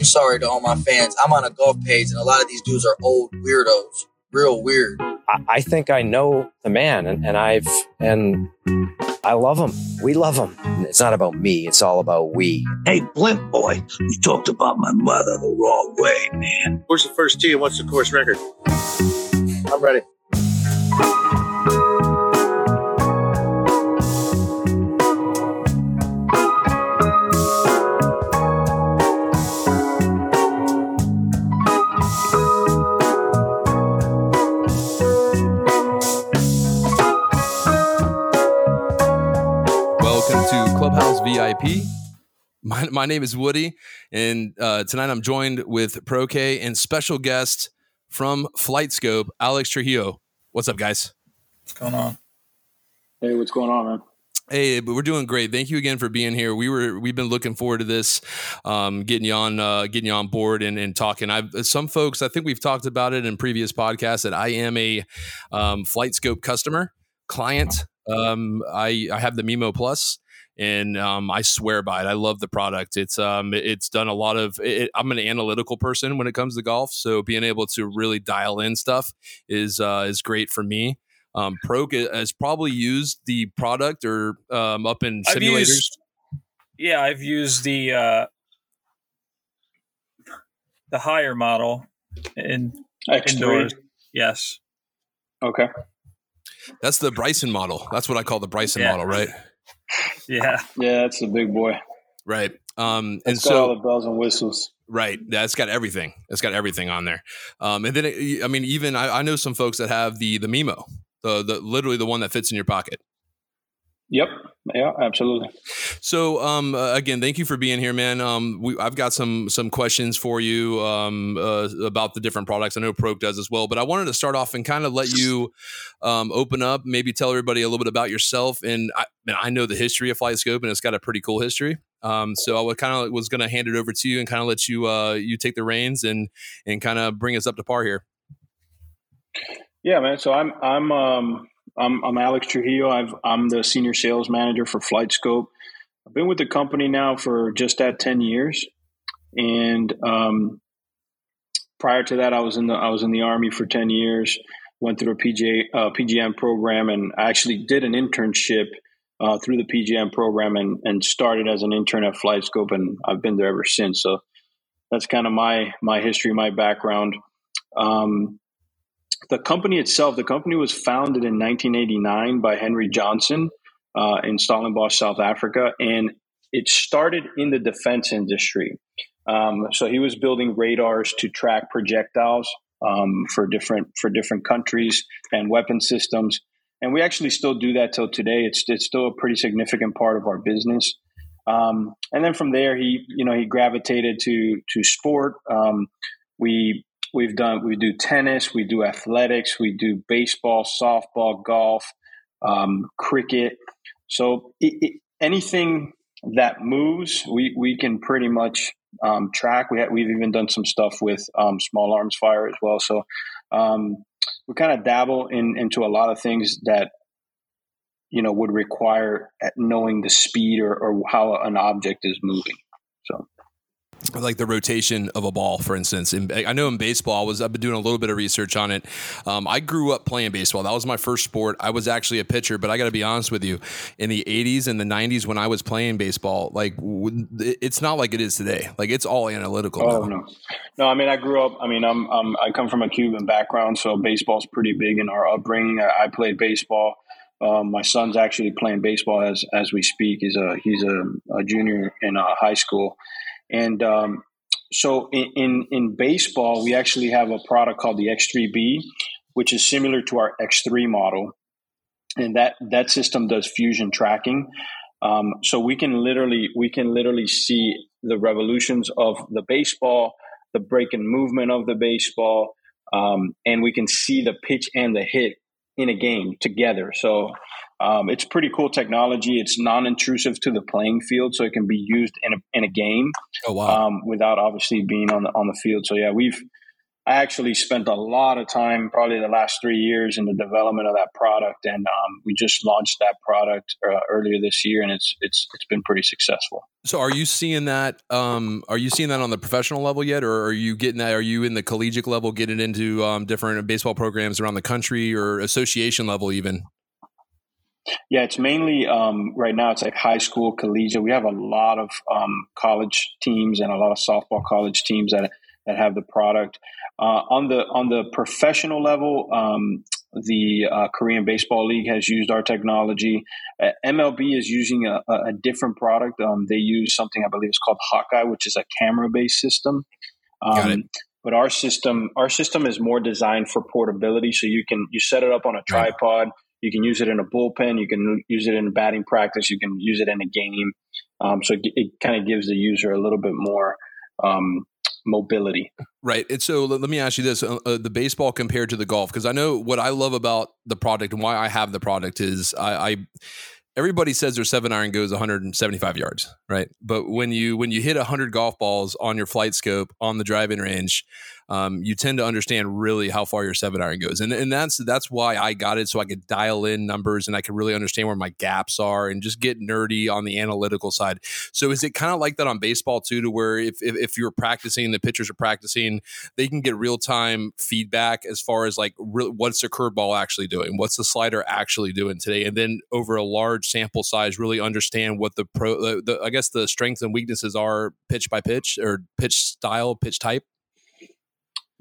I'm sorry to all my fans. I'm on a golf page, and a lot of these dudes are old weirdos, real weird. I, I think I know the man, and, and I've and I love him. We love him. It's not about me. It's all about we. Hey, Blimp boy, you talked about my mother the wrong way, man. Where's the first tee and what's the course record? I'm ready. VIP. My, my name is Woody, and uh, tonight I'm joined with ProK and special guest from FlightScope, Alex Trujillo. What's up, guys? What's going on? Hey, what's going on, man? Hey, but we're doing great. Thank you again for being here. We were we've been looking forward to this, um, getting you on uh, getting you on board and, and talking. I've some folks I think we've talked about it in previous podcasts that I am a um, FlightScope customer client. Um, I I have the Mevo Plus and um, I swear by it. I love the product. It's um, it's done a lot of. It, I'm an analytical person when it comes to golf, so being able to really dial in stuff is uh, is great for me. Um, Pro has probably used the product or um, up in I've simulators. used- yeah, I've used the uh, the higher model in X3. indoors. Yes. Okay. That's the Bryson model. That's what I call the Bryson Yeah. model, right? Yeah. Yeah, that's a big boy. Right. Um, and It's all so the bells and whistles. Right. Yeah, it's got everything. It's got everything on there. Um, and then, it, I mean, even I, I know some folks that have the the Mevo, the the literally the one that fits in your pocket. Yep. Yeah, absolutely. So, um, uh, again, thank you for being here, man. Um, we, I've got some some questions for you um, uh, about the different products. I know Pro-K does as well, but I wanted to start off and kind of let you um, open up, maybe tell everybody a little bit about yourself. And I, man, I know the history of FlightScope, and it's got a pretty cool history. Um, so I would kind of was going to hand it over to you and kind of let you uh, you take the reins and and kind of bring us up to par here. Yeah, man. So I'm I'm um I'm I'm Alex Trujillo. I've I'm the senior sales manager for FlightScope. I've been with the company now for just at ten years, and um, prior to that, I was in the I was in the army for ten years. Went through a PGA uh, PGM program, and I actually did an internship uh, through the PGM program, and and started as an intern at FlightScope, and I've been there ever since. So that's kind of my my history, my background. Um, the company itself, the company was founded in 1989 by Henk Johnson uh, in Stellenbosch, South Africa, and it started in the defense industry. Um, so he was building radars to track projectiles um, for different for different countries and weapon systems. And we actually still do that till today. It's it's still a pretty significant part of our business. Um, and then from there, he you know he gravitated to to sport. Um, we we've done we do tennis, we do athletics, we do baseball, softball, golf, um, cricket. So it, it, anything that moves, we we can pretty much um, track. We ha- we've even done some stuff with um, small arms fire as well. So um, we kind of dabble in into a lot of things that you know would require knowing the speed or, or how an object is moving. Like the rotation of a ball, for instance. In, I know in baseball, I was I've been doing a little bit of research on it. Um, I grew up playing baseball. That was my first sport. I was actually a pitcher, but I got to be honest with you, in the '80s and the '90s when I was playing baseball, like w- it's not like it is today. Like it's all analytical. Oh now. no, no. I mean, I grew up. I mean, I'm, I'm I come from a Cuban background, so baseball's pretty big in our upbringing. I, I played baseball. Um, my son's actually playing baseball as as we speak. He's a he's a, a junior in uh, high school, and um, so in, in in baseball, we actually have a product called the X3B, which is similar to our X3 model, and that that system does fusion tracking. Um, so we can literally we can literally see the revolutions of the baseball, the break and movement of the baseball, um, and we can see the pitch and the hit in a game together. So um, it's pretty cool technology. It's non-intrusive to the playing field, so it can be used in a in a game Oh wow! um, without obviously being on the on the field. So yeah, we've I actually spent a lot of time, probably the last three years, in the development of that product, and um, we just launched that product uh, earlier this year, and it's it's it's been pretty successful. So, are you seeing that? Um, are you seeing that on the professional level yet, or are you getting that? Are you in the collegiate level, getting into um, different baseball programs around the country, or association level, even? Yeah, it's mainly um, right now. It's like high school, collegiate. We have a lot of um, college teams and a lot of softball college teams that that have the product. Uh, on the on the professional level, um, the uh, Korean Baseball League has used our technology. Uh, MLB is using a, a different product. Um, they use something I believe is called Hawkeye, which is a camera based system. Got it. Um, but our system, our system is more designed for portability. So you can you set it up on a tripod. You can use it in a bullpen. You can use it in batting practice. You can use it in a game. Um, so it, it kind of gives the user a little bit more um, mobility. Right. And so let, let me ask you this uh, uh, the baseball compared to the golf, because I know what I love about the product and why I have the product is I, I everybody says their seven iron goes 175 yards, right? But when you when you hit 100 golf balls on your flight scope on the driving range, um, you tend to understand really how far your seven iron goes, and and that's that's why I got it so I could dial in numbers and I could really understand where my gaps are and just get nerdy on the analytical side. So is it kind of like that on baseball too, to where if if, if you're practicing, the pitchers are practicing, they can get real time feedback as far as like re- what's the curveball actually doing, what's the slider actually doing today, and then over a large sample size, really understand what the pro, the, the I guess the strengths and weaknesses are pitch by pitch or pitch style, pitch type.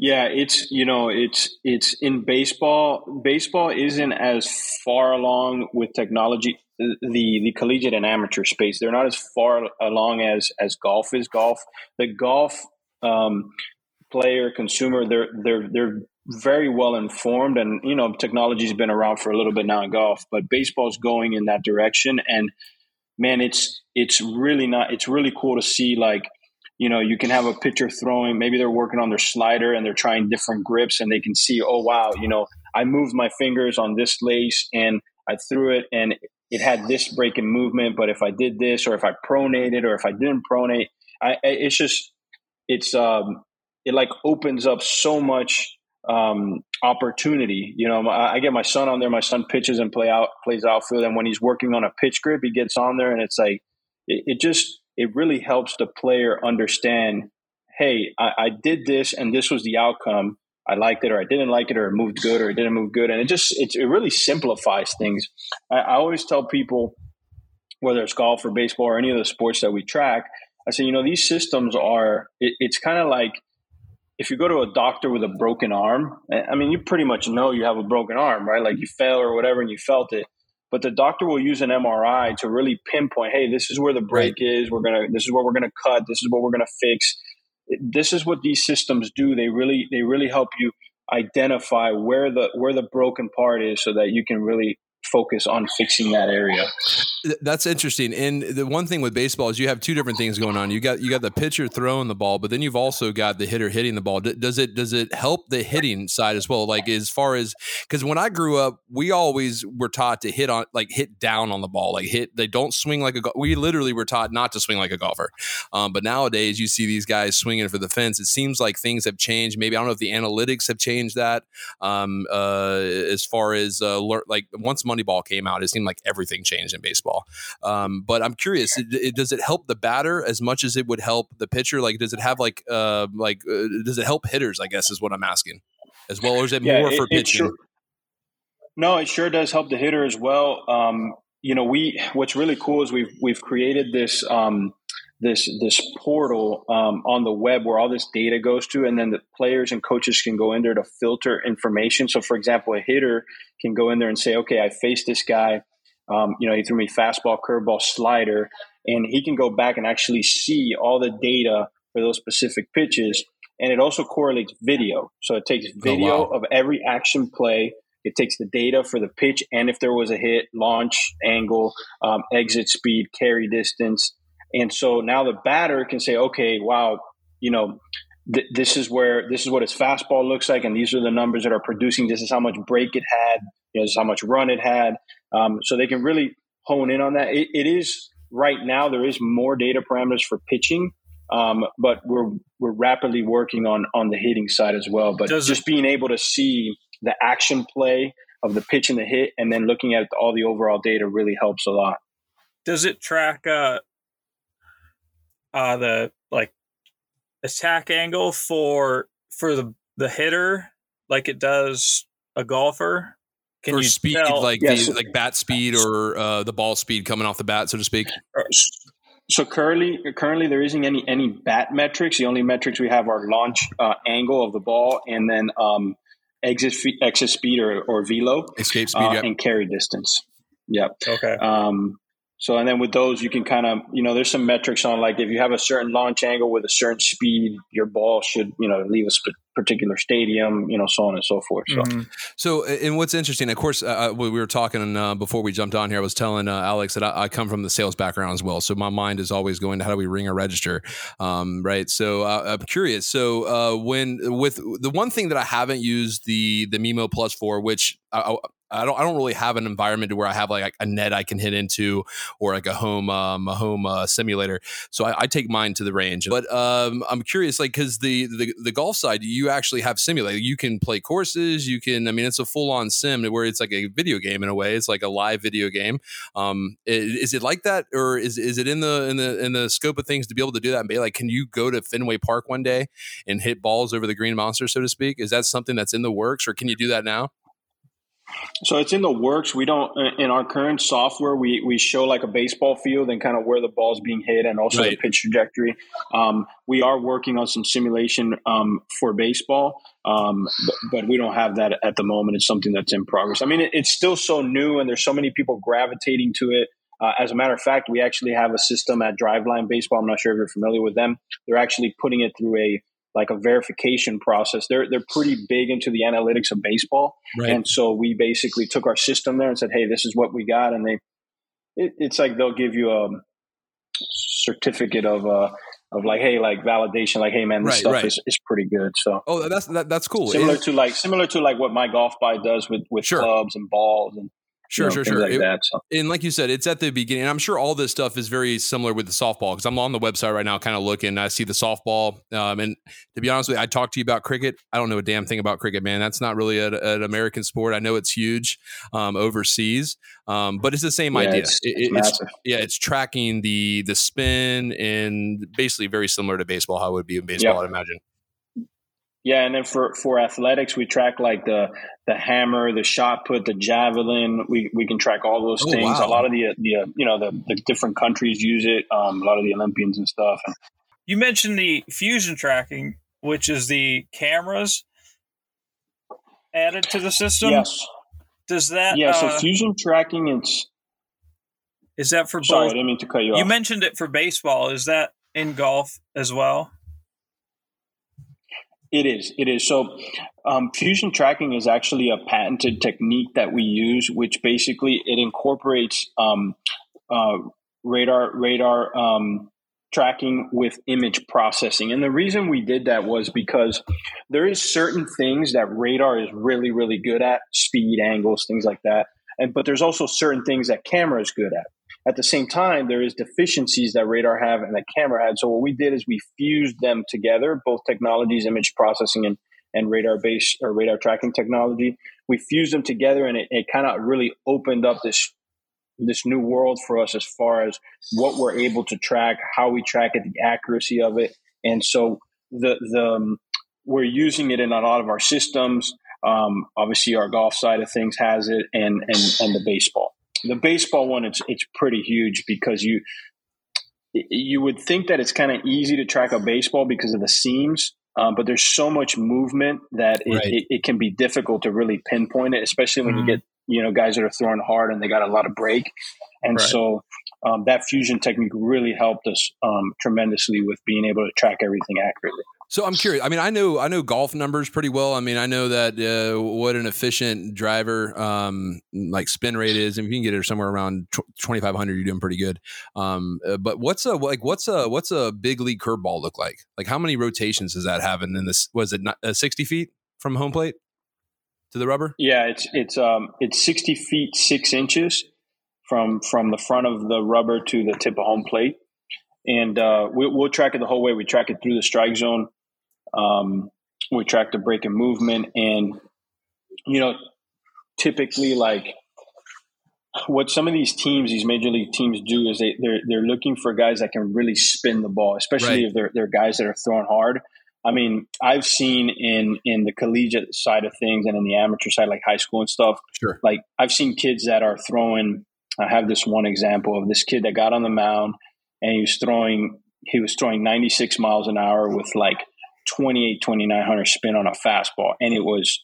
Yeah, it's you know it's it's in baseball. Baseball isn't as far along with technology. The the collegiate and amateur space they're not as far along as as golf is. Golf the golf um, player consumer they're they're they're very well informed and you know technology's been around for a little bit now in golf, but baseball's going in that direction and man, it's it's really not. It's really cool to see like you know, you can have a pitcher throwing, maybe they're working on their slider and they're trying different grips and they can see, oh, wow, you know, I moved my fingers on this lace and I threw it and it had this break in movement. But if I did this or if I pronated or if I didn't pronate, I, it's just, it's, um, it like opens up so much um, opportunity. You know, I, I, get my son on there. My son pitches and play out plays outfield, and when he's working on a pitch grip, he gets on there, and it's like it, it just it really helps the player understand hey, I, I, did this and this was the outcome. I liked it or I didn't like it or it moved good or it didn't move good. And it just, it, it really simplifies things. I, I, always tell people, whether it's golf or baseball or any of the sports that we track, I say, you know, these systems are, it, it's kind of like if you go to a doctor with a broken arm, I mean, you pretty much know you have a broken arm, right? Like you fell or whatever and you felt it but the doctor will use an MRI to really pinpoint, hey, this is where the break right. is. We're gonna, this is what we're gonna cut. This is what we're gonna fix. This is what these systems do. They really, they really help you identify where the where the broken part is, so that you can really focus on fixing that area. That's interesting. And the one thing with baseball is you have two different things going on. You got you got the pitcher throwing the ball, but then you've also got the hitter hitting the ball. Does it does it help the hitting side as well? Like as far as because when I grew up, we always were taught to hit on like hit down on the ball, like hit. They don't swing like a. We literally were taught not to swing like a golfer. Um, but nowadays, you see these guys swinging for the fence. It seems like things have changed. Maybe I don't know if the analytics have changed that. Um, uh, as far as uh, like once Moneyball came out, it seemed like everything changed in baseball. Um, but I'm curious, it, it, does it help the batter as much as it would help the pitcher? Like, does it have like uh, like uh, does it help hitters? I guess is what I'm asking, as well, or is it yeah, more it, for pitching? Sure, no, it sure does help the hitter as well. Um, you know, we what's really cool is we've we've created this. Um, this this portal um, on the web where all this data goes to, and then the players and coaches can go in there to filter information. So, for example, a hitter can go in there and say, "Okay, I faced this guy. Um, you know, he threw me fastball, curveball, slider, and he can go back and actually see all the data for those specific pitches. And it also correlates video. So it takes oh, video oh, wow. of every action play. It takes the data for the pitch and if there was a hit, launch angle, um, exit speed, carry distance. And so now the batter can say, okay, wow, you know, th- this is where this is what his fastball looks like, and these are the numbers that are producing. This is how much break it had. You know, this is how much run it had. Um, so they can really hone in on that. It, it is right now there is more data parameters for pitching, Um, but we're we're rapidly working on on the hitting side as well. But Does just being able to see the action play of the pitch and the hit, and then looking at all the overall data really helps a lot. Does it track uh uh the like attack angle for for the the hitter like it does a golfer? Can for you speed, tell? like Yes. the like bat speed or uh, the ball speed coming off the bat, so to speak. So currently, currently there isn't any any bat metrics. The only metrics we have are launch uh, angle of the ball, and then um, exit fe- exit speed or, or velo, Escape speed. uh, yeah. and carry distance. Yep. okay. Um, so and then with those, you can kind of you know there's some metrics on like if you have a certain launch angle with a certain speed, your ball should you know leave a sp- particular stadium, you know, so on and so forth. So. Mhm. So, and what's interesting, of course, uh, we we were talking uh, before we jumped on here. I was telling uh, Alex that I, I come from the sales background as well, so my mind is always going to how do we ring a register, um, right? So, uh, I'm curious. So, uh, when with the one thing that I haven't used the the Mevo Plus for, which I, I I don't I don't really have an environment to where I have like a net I can hit into or like a home um, a home uh, simulator. So I, I take mine to the range. But um, I'm curious, like because the, the the golf side, you actually have simulator. You can play courses. You can. I mean, it's a full on sim where it's like a video game in a way. It's like a live video game. Um, i- is it like that, or is is it in the in the in the scope of things to be able to do that and be like, can you go to Fenway Park one day and hit balls over the green monster, so to speak? Is that something that's in the works, or can you do that now? So it's in the works. We don't in our current software. We we show like a baseball field and kind of where the ball's being hit and also the pitch trajectory. Um, we are working on some simulation um, for baseball, um, but, but we don't have that at the moment. It's something that's in progress. I mean, it, it's still so new, and there's so many people gravitating to it. Uh, as a matter of fact, we actually have a system at Driveline Baseball. I'm not sure if you're familiar with them. They're actually putting it through a like a verification process. They're they're pretty big into the analytics of baseball. Right. And so we basically took our system there and said, "Hey, this is what we got," and they, it, it's like they'll give you a certificate of uh of like, hey, like validation, like, hey, man, this Right, stuff right. is, is pretty good. So oh, that's that, that's cool. similar It- to like similar to like what MyGolfSpy does with with Sure. clubs and balls and sure, you know, sure, sure. like It- that. So and like you said, it's at the beginning. I'm sure all this stuff is very similar with the softball because I'm on the website right now, kind of looking. I see the softball, um, and to be honest with you, I talked to you about cricket. I don't know a damn thing about cricket, man. That's not really a, an American sport. I know it's huge um, overseas, um, but it's the same yeah, idea. It's, It- it's it- it's yeah, it's tracking the the spin and basically very similar to baseball. How it would be in baseball, Yeah. I'd imagine. Yeah, and then for for athletics, we track like the the hammer, the shot put, the javelin. We we can track all those Oh, things. wow. A lot of the the uh, you know the, the different countries use it. Um, a lot of the Olympians and stuff. You mentioned the fusion tracking, which is the cameras added to the system. yes, Does that yeah. So uh, fusion tracking, it's is that for sorry, I didn't mean to cut you, You off. mentioned it for baseball. Is that in golf as well? It is. It is. So, um, fusion tracking is actually a patented technique that we use, which basically it incorporates um, uh, radar radar um, tracking with image processing. And the reason we did that was because there is certain things that radar is really really good at, speed, angles, things like that. And but there's also certain things that camera is good at. At the same time, there is deficiencies that radar have and that camera had. So what we did is we fused them together, both technologies, image processing and, and radar based or radar tracking technology. We fused them together and it, it kind of really opened up this this new world for us as far as what we're able to track, how we track it, the accuracy of it. And so the the um, we're using it in a lot of our systems. Um, obviously, our golf side of things has it, and and and the baseball. The baseball one, it's it's pretty huge because you you would think that it's kind of easy to track a baseball because of the seams, um, but there's so much movement that it, Right. it, it can be difficult to really pinpoint it, especially when Mhm. you get you know guys that are throwing hard and they got a lot of break, and Right. so um, that fusion technique really helped us um, tremendously with being able to track everything accurately. So I'm curious. I mean, I know I know golf numbers pretty well. I mean, I know that uh, what an efficient driver um, like spin rate is, and if you can get it somewhere around twenty five hundred, you're doing pretty good. Um, uh, but what's a like what's a what's a big league curveball look like? Like how many rotations does that have? And then this was it not, uh, sixty feet from home plate to the rubber? Yeah, it's it's um it's sixty feet six inches from from the front of the rubber to the tip of home plate, and uh, we, we'll track it the whole way. We track it through the strike zone. Um, we track the break and movement, and you know, typically like what some of these teams, these major league teams do is they they're they're looking for guys that can really spin the ball, especially Right. if they're they're guys that are throwing hard. I mean, I've seen in in the collegiate side of things and in the amateur side, like high school and stuff. Sure. Like I've seen kids that are throwing. I have this one example of this kid that got on the mound and he was throwing. He was throwing 96 miles an hour with like 28, 2900 spin on a fastball, and it was.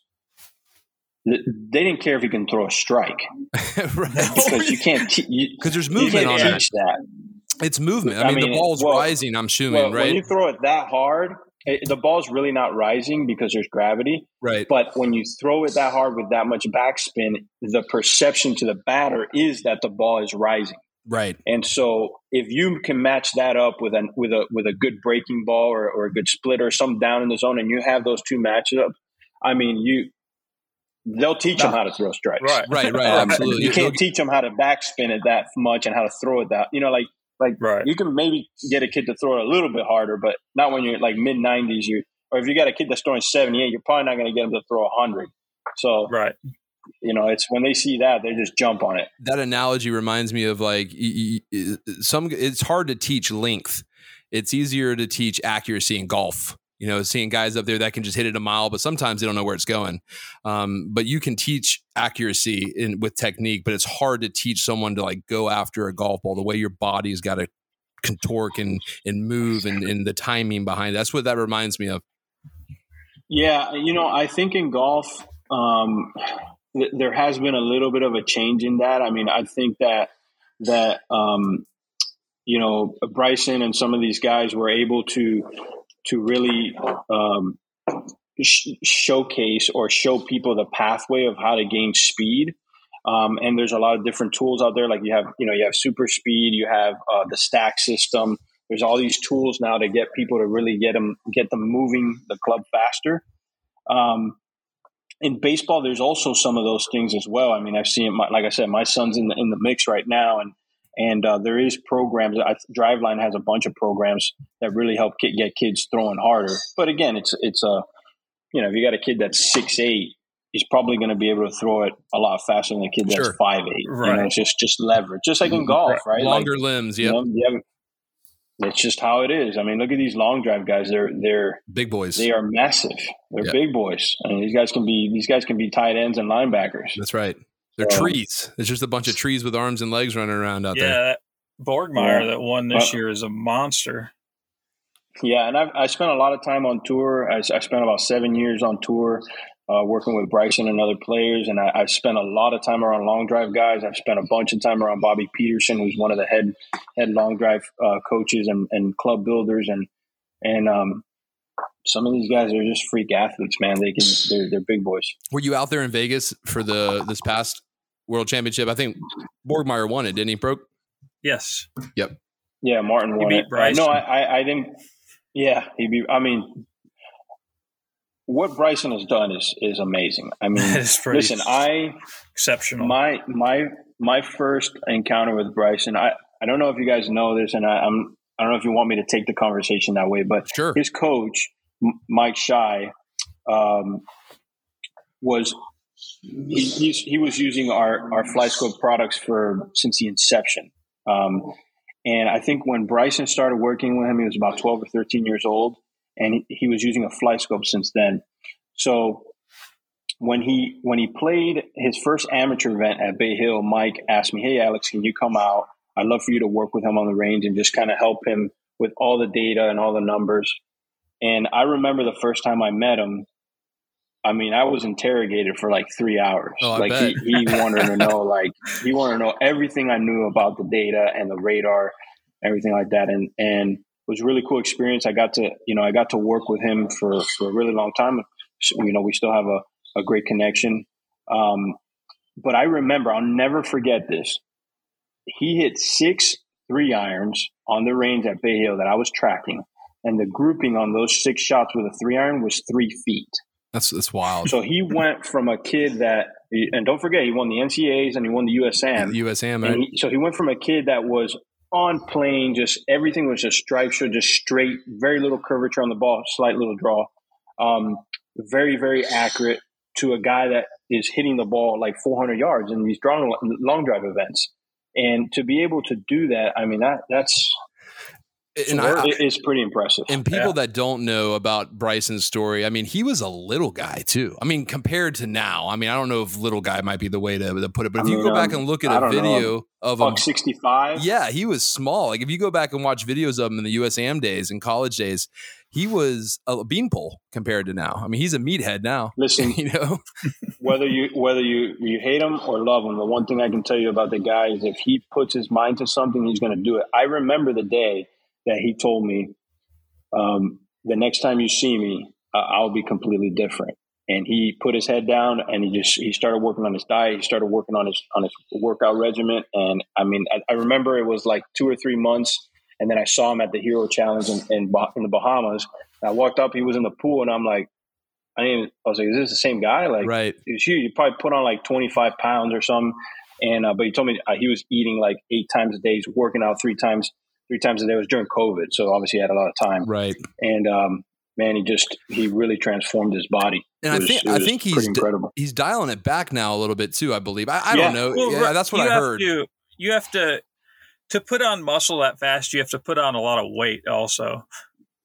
They didn't care if he can throw a strike right. because you can't. Te- you, Because there's you movement on that. teach that. It's movement. I I mean, mean, the ball's well- rising. I'm assuming, Well, right? when you throw it that hard, it, the ball's really not rising because there's gravity. right. But when you throw it that hard with that much backspin, the perception to the batter is that the ball is rising. Right. And so, if you can match that up with an with a with a good breaking ball or, or a good splitter, or some down in the zone, and you have those two matches up, I mean, you they'll teach them how to throw strikes. Right. Right. Right. Um, Absolutely. You can't teach them how to backspin it that much and how to throw it that. You know, like like Right. you can maybe get a kid to throw it a little bit harder, but not when you're like mid nineties. You or if you got a kid that's throwing seventy eight, you're probably not going to get them to throw hundred. So Right. You know, it's when they see that they just jump on it. that analogy reminds me of like some it's hard to teach length it's easier to teach accuracy in golf you know seeing guys up there that can just hit it a mile but sometimes they don't know where it's going um, but you can teach accuracy in with technique but it's hard to teach someone to like go after a golf ball the way your body's got to contort and and move and, and the timing behind it. that's what that reminds me of Yeah, you know, I think in golf, um, th- there has been a little bit of a change in that. I mean, I think that that um, you know Bryson and some of these guys were able to to really um, sh- showcase or show people the pathway of how to gain speed. Um, and there's a lot of different tools out there. Like you have, you know, you have super speed, you have uh, the stack system. There's all these tools now to get people to really get them get them moving the club faster. Um, in baseball, there's also some of those things as well. I mean, I've seen, my, like I said, my son's in the in the mix right now, and and uh, there is programs. I, Driveline has a bunch of programs that really help ki- get kids throwing harder. But again, it's it's a you know, if you got a kid that's six eight, he's probably going to be able to throw it a lot faster than a kid that's Sure. five eight. You know, it's just just leverage, just like in golf, right? Like, longer limbs you yeah know, you have- it's just how it is. I mean, look at these long drive guys. They're they're big boys they are massive. They're Yeah. big boys. I mean, these guys can be these guys can be tight ends and linebackers. that's right they're So- trees it's just a bunch of trees with arms and legs running around out yeah, there that Borgmeier Yeah. that won this Uh, year is a monster. Yeah, and I've, I spent a lot of time on tour. I, I spent about seven years on tour, uh, working with Bryson and other players, and I, I've spent a lot of time around long drive guys. I've spent a bunch of time around Bobby Peterson, who's one of the head head long drive uh, coaches and, and club builders, and and um, some of these guys are just freak athletes, man. They can they're, they're big boys. Were you out there in Vegas for the this past World Championship? I think Borgmeier won it, didn't he? Broke. Yes. Yep. Yeah, Martin He won beat it. Uh, Bryson. no, I, I, I didn't. Yeah, he beat. I mean, what Bryson has done is is amazing. I mean, That is pretty listen, I exceptional. my my my first encounter with Bryson. I I don't know if you guys know this, and I, I'm I don't know if you want me to take the conversation that way, but Sure. his coach M- Mike Schy um, was he, he's, he was using our our FlightScope products for since the inception. Um, and I think when Bryson started working with him, he was about 12 or 13 years old, and he, he was using a FlightScope since then. So when he when he played his first amateur event at Bay Hill, Mike asked me, "Hey, Alex, can you come out? I'd love for you to work with him on the range and just kind of help him with all the data and all the numbers." And I remember the first time I met him. I mean, I was interrogated for like three hours. Oh, like he, he wanted to know, like he wanted to know everything I knew about the data and the radar, everything like that. And and was a really cool experience. I got to, you know, I got to work with him for for a really long time. You know, we still have a a great connection. Um, but I remember, I'll never forget this. He hit six three irons on the range at Bay Hill that I was tracking, and the grouping on those six shots with a three iron was three feet. That's that's wild. So he went from a kid that, and don't forget, he won the NCAAs and he won the USM. USAM, And right? he, so he went from a kid that was on plane. Just everything was just stripe show, just straight, very little curvature on the ball, slight little draw. Um, very, very accurate to a guy that is hitting the ball like 400 yards in these long, long drive events. And to be able to do that, I mean, that that's and I, it's pretty impressive. And people yeah. that don't know about Bryson's story, I mean, he was a little guy too. I mean, compared to now, I mean, I don't know if little guy might be the way to, to put it, but I if mean, you go um, back and look at a video know, of him, sixty five, yeah, he was small. Like if you go back and watch videos of him in the USAM days and college days, he was a beanpole compared to now. I mean, he's a meathead now. Listen, you know, whether you whether you you hate him or love him, the one thing I can tell you about the guy is if he puts his mind to something, he's going to do it. I remember the day that he told me, um, the next time you see me, uh, I'll be completely different. And he put his head down and he just he started working on his diet. He started working on his on his workout regimen. And I mean, I, I remember it was like two or three months. And then I saw him at the Hero Challenge in, in, in the Bahamas. I walked up, he was in the pool, and I'm like, I didn't. I was like, "Is this the same guy?" Like, right? He was huge. He probably put on like 25 pounds or something. And uh, but he told me uh, he was eating like eight times a day. He's working out three times three times a day. It was during COVID, so obviously he had a lot of time. Right. And um, man, he just he really transformed his body. And was, I think I think he's incredible. he's dialing it back now a little bit too. I believe. I, I yeah. don't know. Well, yeah, that's what I heard. To, you have to to put on muscle that fast. You have to put on a lot of weight also,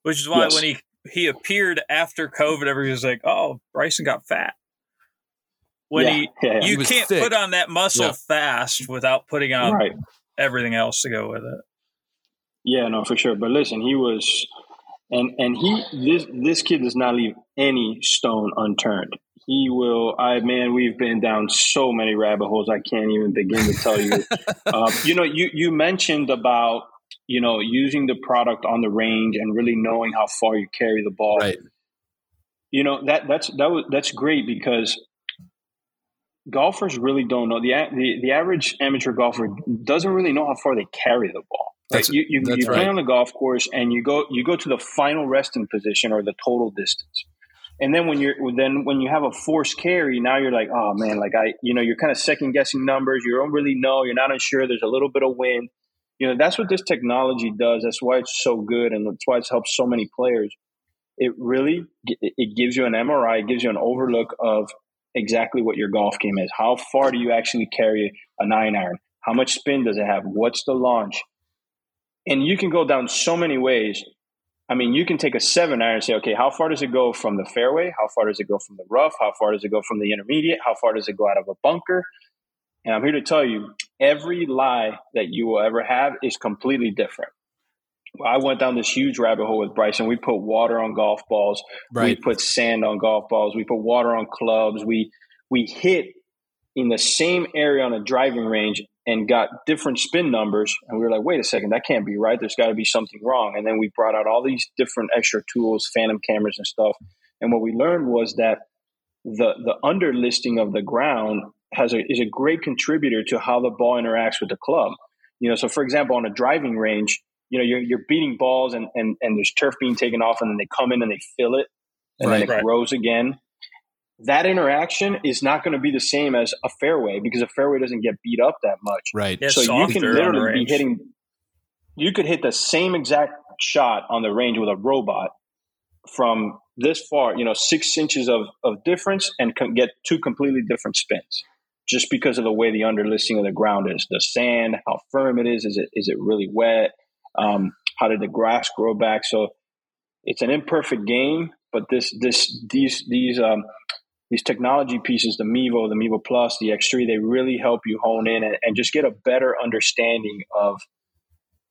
which is why yes. when he he appeared after COVID, everybody was like, "Oh, Bryson got fat." When yeah. he, yeah, you he can't thick. put on that muscle fast without putting on right. everything else to go with it. Yeah, no, for sure. But listen, he was, and and he this this kid does not leave any stone unturned. He will. I man, we've been down so many rabbit holes. I can't even begin to tell you. uh, you know, you you mentioned about you know using the product on the range and really knowing how far you carry the ball. Right. You know that that's that was that's great because golfers really don't know the the the average amateur golfer doesn't really know how far they carry the ball. Right? You you, you play right. on the golf course and you go you go to the final resting position or the total distance. And then when you're then when you have a forced carry, now you're like, oh man, like I you know, you're kind of second guessing numbers, you don't really know, you're not unsure, there's a little bit of wind. You know, that's what this technology does. That's why it's so good and that's why it's helped so many players. It really it gives you an MRI, it gives you an overlook of exactly what your golf game is. How far do you actually carry a nine iron? How much spin does it have? What's the launch? And you can go down so many ways. I mean, you can take a seven iron and say, okay, how far does it go from the fairway? How far does it go from the rough? How far does it go from the intermediate? How far does it go out of a bunker? And I'm here to tell you, every lie that you will ever have is completely different. I went down this huge rabbit hole with Bryson. We put water on golf balls. Right. We put sand on golf balls. We put water on clubs. We we hit in the same area on a driving range and got different spin numbers. And we were like, wait a second, that can't be right. There's got to be something wrong. And then we brought out all these different extra tools, phantom cameras and stuff. And what we learned was that the the underlisting of the ground has a, is a great contributor to how the ball interacts with the club. You know, so for example, on a driving range, you know, you're, you're beating balls and, and, and there's turf being taken off and then they come in and they fill it and right, then it right. grows again that interaction is not going to be the same as a fairway because a fairway doesn't get beat up that much. Right. It's so you can literally be hitting, you could hit the same exact shot on the range with a robot from this far, you know, six inches of, of difference and get two completely different spins just because of the way the underlisting of the ground is. The sand, how firm it is, is it is it really wet? Um, how did the grass grow back? So it's an imperfect game, but this this these these um, these technology pieces, the Mevo, the Mevo Plus, the X3, they really help you hone in and, and just get a better understanding of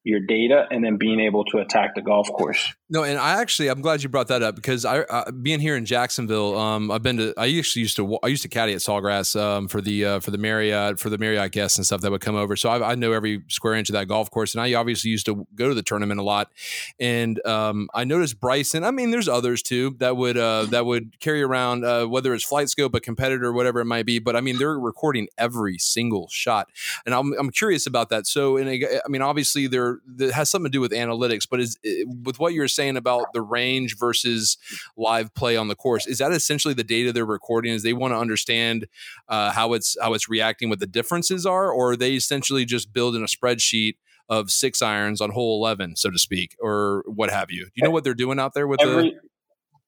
your data and then being able to attack the golf course. No, and I actually I'm glad you brought that up because I uh, being here in Jacksonville, um, I've been to I actually used to I used to caddy at Sawgrass um, for the uh, for the Marriott for the Marriott guests and stuff that would come over. So I, I, know every square inch of that golf course, and I obviously used to go to the tournament a lot. And um, I noticed Bryson. I mean, there's others too that would uh, that would carry around uh, whether it's Flight Scope, a competitor, whatever it might be. But I mean, they're recording every single shot, and I'm I'm curious about that. So, and I mean, obviously there that has something to do with analytics, but is with what you're saying about the range versus live play on the course, is that essentially the data they're recording? Is they want to understand uh, how it's how it's reacting, what the differences are, or are they essentially just building a spreadsheet of six irons on hole 11, so to speak, or what have you? Do you know what they're doing out there with every, the?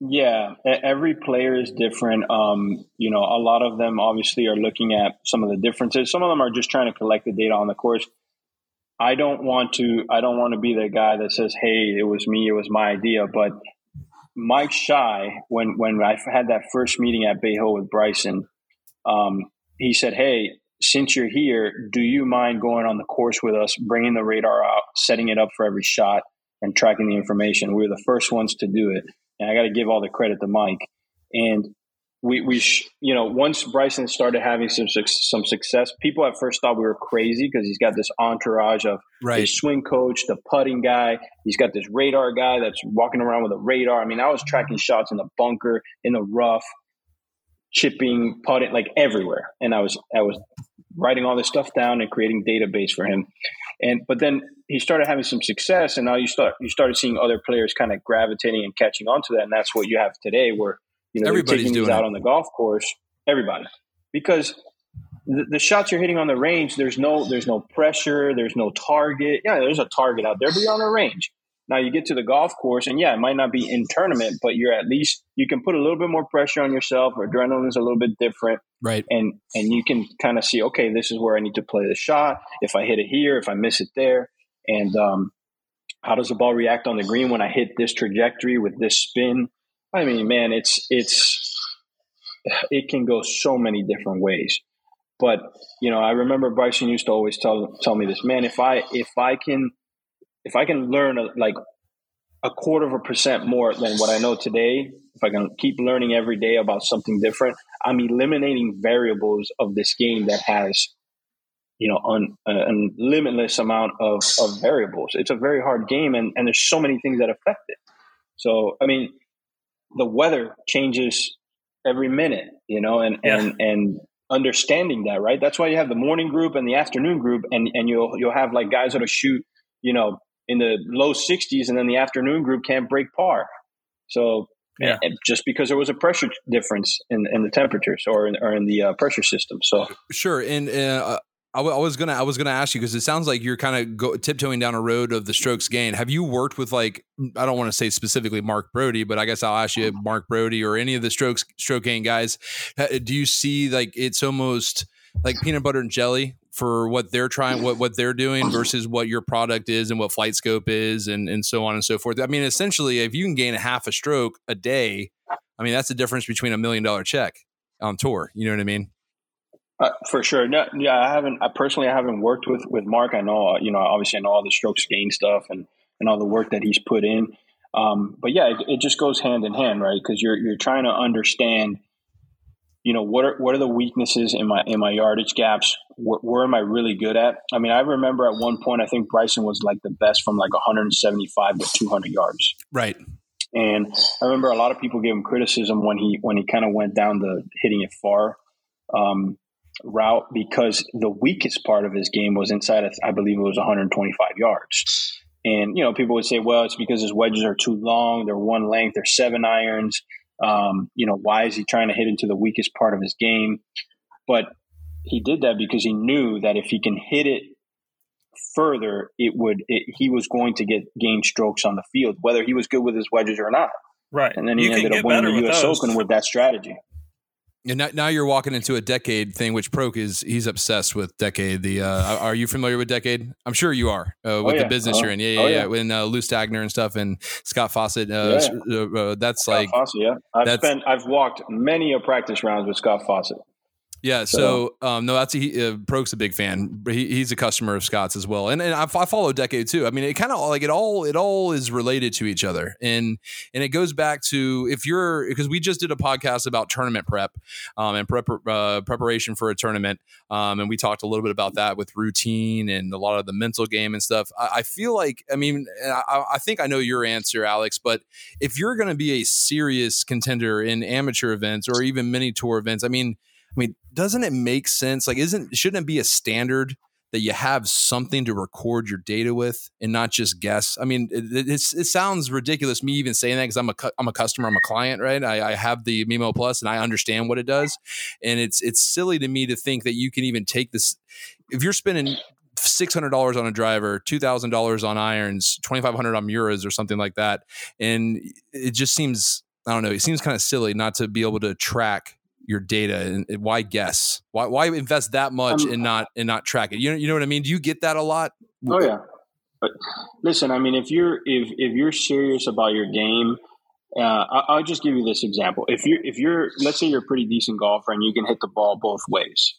Yeah, every player is different. Um, you know, a lot of them obviously are looking at some of the differences. Some of them are just trying to collect the data on the course. I don't want to. I don't want to be the guy that says, "Hey, it was me. It was my idea." But Mike Schy, when when I had that first meeting at Bay Hill with Bryson, um, he said, "Hey, since you're here, do you mind going on the course with us, bringing the radar out, setting it up for every shot, and tracking the information?" We were the first ones to do it and I got to give all the credit to Mike. And we, we sh- you know, once Bryson started having some some success, people at first thought we were crazy because he's got this entourage of right. his swing coach, the putting guy. He's got this radar guy that's walking around with a radar. I mean, I was tracking shots in the bunker, in the rough, chipping, putting, like everywhere, and I was I was writing all this stuff down and creating database for him. And but then he started having some success, and now you start you started seeing other players kind of gravitating and catching onto that, and that's what you have today, where you know everybody's these out it. on the golf course, everybody, because the, the, shots you're hitting on the range, there's no there's no pressure, there's no target. Yeah, there's a target out there, but you're on a range. Now you get to the golf course, and yeah, it might not be in tournament, but you're at least you can put a little bit more pressure on yourself. Adrenaline is a little bit different, right? And and you can kind of see, okay, this is where I need to play the shot. If I hit it here, if I miss it there, and um, how does the ball react on the green when I hit this trajectory with this spin? I mean, man, it's it's it can go so many different ways. But you know, I remember Bryson used to always tell tell me this, man. If I if I can if I can learn a, like a quarter of a percent more than what I know today, if I can keep learning every day about something different, I'm eliminating variables of this game that has, you know, un, a, limitless amount of, of variables. It's a very hard game, and, and there's so many things that affect it. So, I mean, the weather changes every minute, you know, and yeah. and and understanding that, right? That's why you have the morning group and the afternoon group, and and you'll you'll have like guys that'll shoot, you know, in the low 60s, and then the afternoon group can't break par. So yeah. just because there was a pressure difference in, in the temperatures or in, or in the uh, pressure system. So sure, and uh, I, w- I was gonna I was gonna ask you because it sounds like you're kind of go- tiptoeing down a road of the strokes gain. Have you worked with like I don't want to say specifically Mark Broadie, but I guess I'll ask you uh-huh. Mark Broadie or any of the strokes stroke gain guys. Do you see like it's almost like peanut butter and jelly for what they're trying what what they're doing versus what your product is and what flight scope is and and so on and so forth i mean essentially if you can gain a half a stroke a day i mean that's the difference between a million dollar check on tour you know what i mean uh, for sure. No, yeah i haven't i personally i haven't worked with with mark. I know you know obviously i know all the strokes gain stuff and and all the work that he's put in. Um, but yeah it, it just goes hand in hand right? Because you're you're trying to understand you know what are what are the weaknesses in my in my yardage gaps? Where, where, am i really good at? I mean i remember at one point i think bryson was like the best from like 175 to 200 yards. Right. And i remember a lot of people gave him criticism when he when he kind of went down the hitting it far. Um, route because the weakest part of his game was inside of, i believe it was 125 yards and you know people would say well it's because his wedges are too long they're one length they're seven irons um, you know, why is he trying to hit into the weakest part of his game? But he did that because he knew that if he can hit it further, it would it, he was going to get gain strokes on the field, whether he was good with his wedges or not. Right, and then he you ended up winning the U.S. Open with that strategy. And now, now, you're walking into a decade thing, which Pro-K is he's obsessed with decade. The uh, are you familiar with decade? I'm sure you are uh, oh, with oh, yeah. the business uh-huh. you're in. Yeah, yeah, oh, yeah. yeah. When uh, Lou Stagner and stuff, and Scott Fawcett. Uh, yeah. Uh, uh, that's Scott like Fawcett, yeah. I've spent I've walked many a practice rounds with Scott Fawcett. Yeah, so, so um, no, that's he, uh, Pro-K's a big fan. He, he's a customer of Scott's as well, and and I, I follow Decade too. I mean, it kind of like it all it all is related to each other, and and it goes back to if you're because we just did a podcast about tournament prep um, and prep uh, preparation for a tournament, um, and we talked a little bit about that with routine and a lot of the mental game and stuff. I, I feel like I mean I, I think I know your answer, Alex, but if you're going to be a serious contender in amateur events or even mini tour events, I mean I mean, doesn't it make sense? Like, isn't shouldn't it be a standard that you have something to record your data with and not just guess? I mean, it, it sounds ridiculous me even saying that because I'm a I'm a customer, I'm a client, right? I, I have the Mevo Plus and I understand what it does, and it's it's silly to me to think that you can even take this if you're spending six hundred dollars on a driver, two thousand dollars on irons, twenty five hundred on Miuras or something like that, and it just seems I don't know. It seems kind of silly not to be able to track your data and why guess why why invest that much Um, and not and not track it you know you know what i mean do you get that a lot Oh yeah. But listen, I mean, if you're if if you're serious about your game, uh, I, I'll just give you this example. If you if you're let's say you're a pretty decent golfer and you can hit the ball both ways,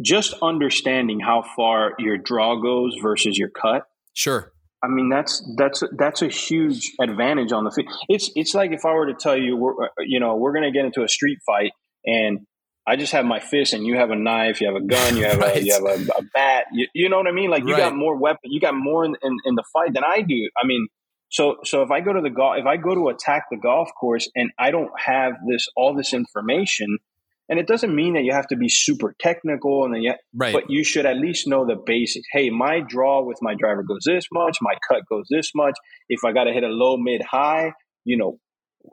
just understanding how far your draw goes versus your cut. sure I mean, that's that's that's a huge advantage on the field. It's it's like if I were to tell you, we're, uh, you know, we're going to get into a street fight, and I just have my fist, and you have a knife, you have a gun, you have Right. a you have a, a bat. You, you know what I mean? Like you Right. got more weapon, you got more in, in, in the fight than I do. I mean, so so if I go to the golf, if I go to attack the golf course, and I don't have this all this information, and it doesn't mean that you have to be super technical, and then you, right but you should at least know the basics. Hey, my draw with my driver goes this much, my cut goes this much. If I got to hit a low, mid, high, you know,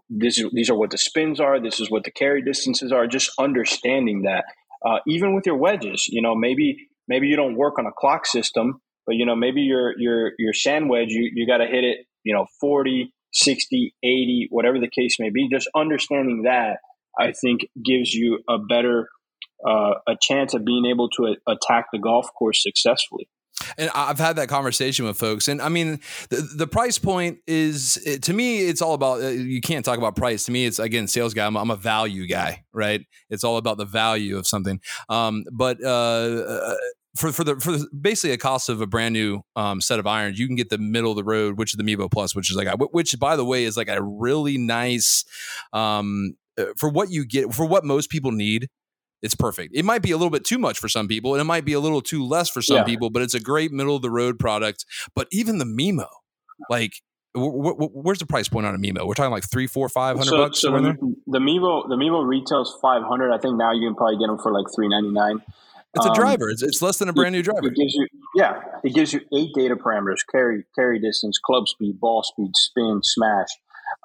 this is these are what the spins are. This is what the carry distances are. Just understanding that, uh, even with your wedges, you know, maybe maybe you don't work on a clock system, but you know, maybe your your your sand wedge, you you got to hit it, you know, 40, 60, 80, whatever the case may be. Just understanding that, I think, gives you a better uh, a chance of being able to a- attack the golf course successfully. and I've had that conversation with folks, and I mean, the, the price point is to me, it's all about. uh, You can't talk about price. To me, it's again, sales guy. I'm, I'm a value guy, right? It's all about the value of something. Um, but uh, uh, for for the for basically a cost of a brand new um, set of irons, you can get the middle of the road, which is the Mevo Plus, which is like, which by the way is like a really nice um, for what you get for what most people need. It's perfect. It might be a little bit too much for some people, and it might be a little too less for some Yeah. people, but it's a great middle of the road product. But even the Mevo, like, wh- wh- where's the price point on a Mevo? We're talking like three, four, five hundred so, bucks. so the, the Mevo the Mevo retails five hundred. I think now you can probably get them for like three ninety nine. It's a Um, driver. It's, it's less than a brand new driver. It gives you yeah, it gives you eight data parameters: carry, carry distance, club speed, ball speed, spin, smash.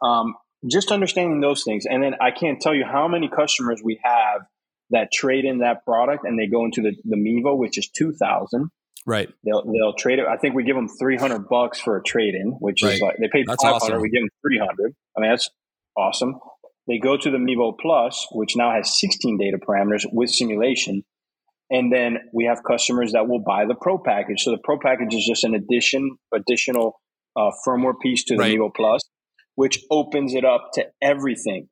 Um, just understanding those things, and then I can't tell you how many customers we have that trade in that product and they go into the the Mevo, which is two thousand. Right. They'll they'll trade it. I think we give them three hundred bucks for a trade in, which Right. is like they paid That's five hundred. awesome. We give them three hundred. I mean that's awesome. They go to the Mevo Plus, which now has sixteen data parameters with simulation, and then we have customers that will buy the Pro package. So the Pro package is just an addition additional uh, firmware piece to the Right. Mevo Plus, which opens it up to everything: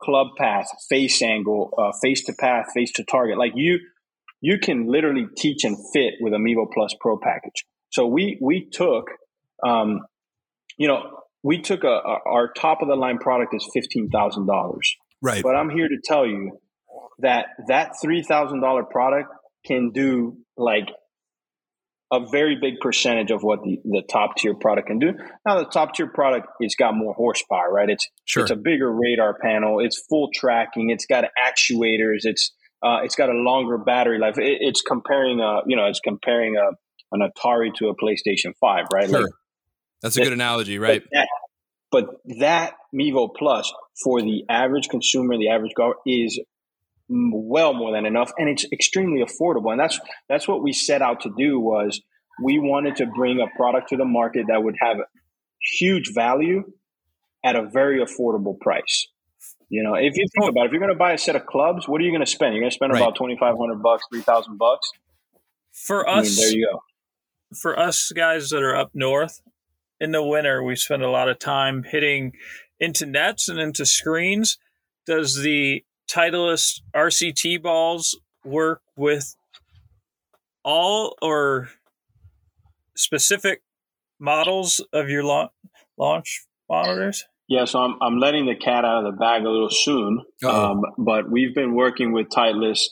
club path, face angle, uh, face to path, face to target. Like you you can literally teach and fit with a Mevo Plus Pro package. So we we took, um, you know, we took a, a our top of the line product is fifteen thousand dollars, Right. but I'm here to tell you that that three thousand dollar product can do like a very big percentage of what the, the top tier product can do. Now the top tier product it's got more horsepower, right? It's Sure. it's a bigger radar panel. It's full tracking. It's got actuators. It's uh, it's got a longer battery life. It, it's comparing a you know it's comparing a an Atari to a PlayStation Five, right? Sure. Like, That's a good analogy, right? But that, but that Mevo Plus for the average consumer, the average golfer, is well more than enough, and it's extremely affordable. And that's that's what we set out to do. Was we wanted to bring a product to the market that would have huge value at a very affordable price. You know, if you think about it, if you're going to buy a set of clubs, what are you going to spend? You're going to spend Right. about twenty five hundred bucks, three thousand bucks. For I mean, us, there you go. for us guys that are up north in the winter, we spend a lot of time hitting into nets and into screens. Does the Titleist RCT balls work with all or specific models of your la- launch monitors? Yeah, so I'm I'm letting the cat out of the bag a little soon. Um, but we've been working with Titleist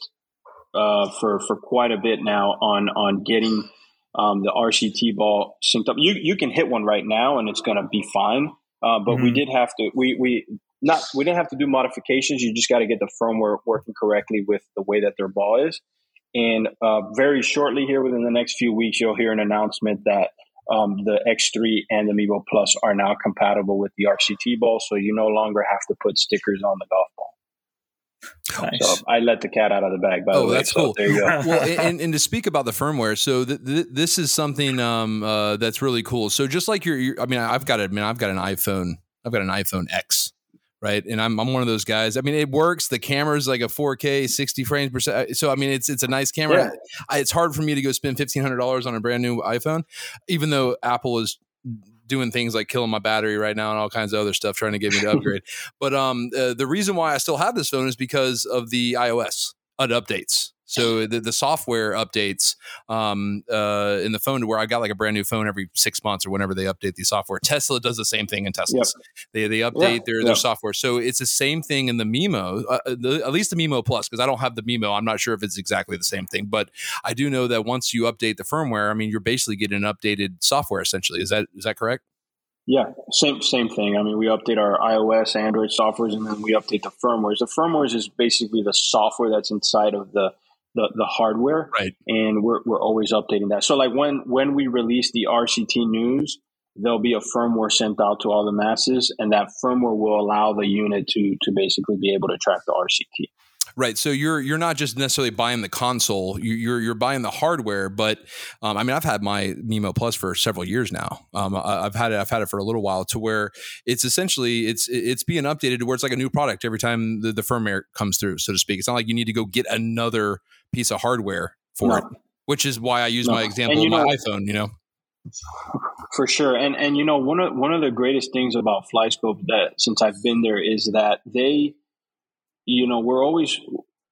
uh, for for quite a bit now on on getting um, the RCT ball synced up. You you can hit one right now and it's going to be fine. Uh, but we Mhm. did have to we we not we didn't have to do modifications. You just got to get the firmware working correctly with the way that their ball is. And uh, very shortly here, within the next few weeks, you'll hear an announcement that um, the X3 and the Mevo Plus are now compatible with the RCT ball, so you no longer have to put stickers on the golf ball. Nice. So I let the cat out of the bag. By Oh, the way, that's So cool. There you go. well, and, and to speak about the firmware, so th- th- this is something um, uh, that's really cool. So just like your, your, I mean, I've got to admit, I've got an iPhone, I've got an iPhone X, right? And I'm I'm one of those guys. I mean, it works. The camera's like a 4K, 60 frames per second. So I mean, it's it's a nice camera. Yeah. I, it's hard for me to go spend fifteen hundred dollars on a brand new iPhone, even though Apple is doing things like killing my battery right now and all kinds of other stuff trying to get me to upgrade. but um, uh, the reason why I still have this phone is because of the iOS uh, updates. So the, the software updates um, uh, in the phone to where I got like a brand new phone every six months or whenever they update the software. Tesla does the same thing in Teslas. They they update Yeah, their yeah. their software. So it's the same thing in the Mevo, uh, the, at least the Mevo Plus, because I don't have the Mevo. I'm not sure if it's exactly the same thing, but I do know that once you update the firmware, I mean, you're basically getting an updated software essentially. Is that is that correct? Yeah, same same thing. I mean, we update our iOS, Android softwares, and then we update the firmwares. The firmwares is basically the software that's inside of the the, the hardware, Right. and we're we're always updating that. So, like when when we release the RCT news, there'll be a firmware sent out to all the masses, and that firmware will allow the unit to to basically be able to track the RCT. Right. So you're you're not just necessarily buying the console. You, you're you're buying the hardware. But um, I mean, I've had my Mevo Plus for several years now. Um, I, I've had it. I've had it for a little while. To where it's essentially it's it's being updated to where it's like a new product every time the, the firmware comes through, so to speak. It's not like you need to go get another piece of hardware for No. it. Which is why I use No. my example of my know- iPhone. You know. For sure, and and you know one of one of the greatest things about FlightScope that since I've been there is that they, you know, we're always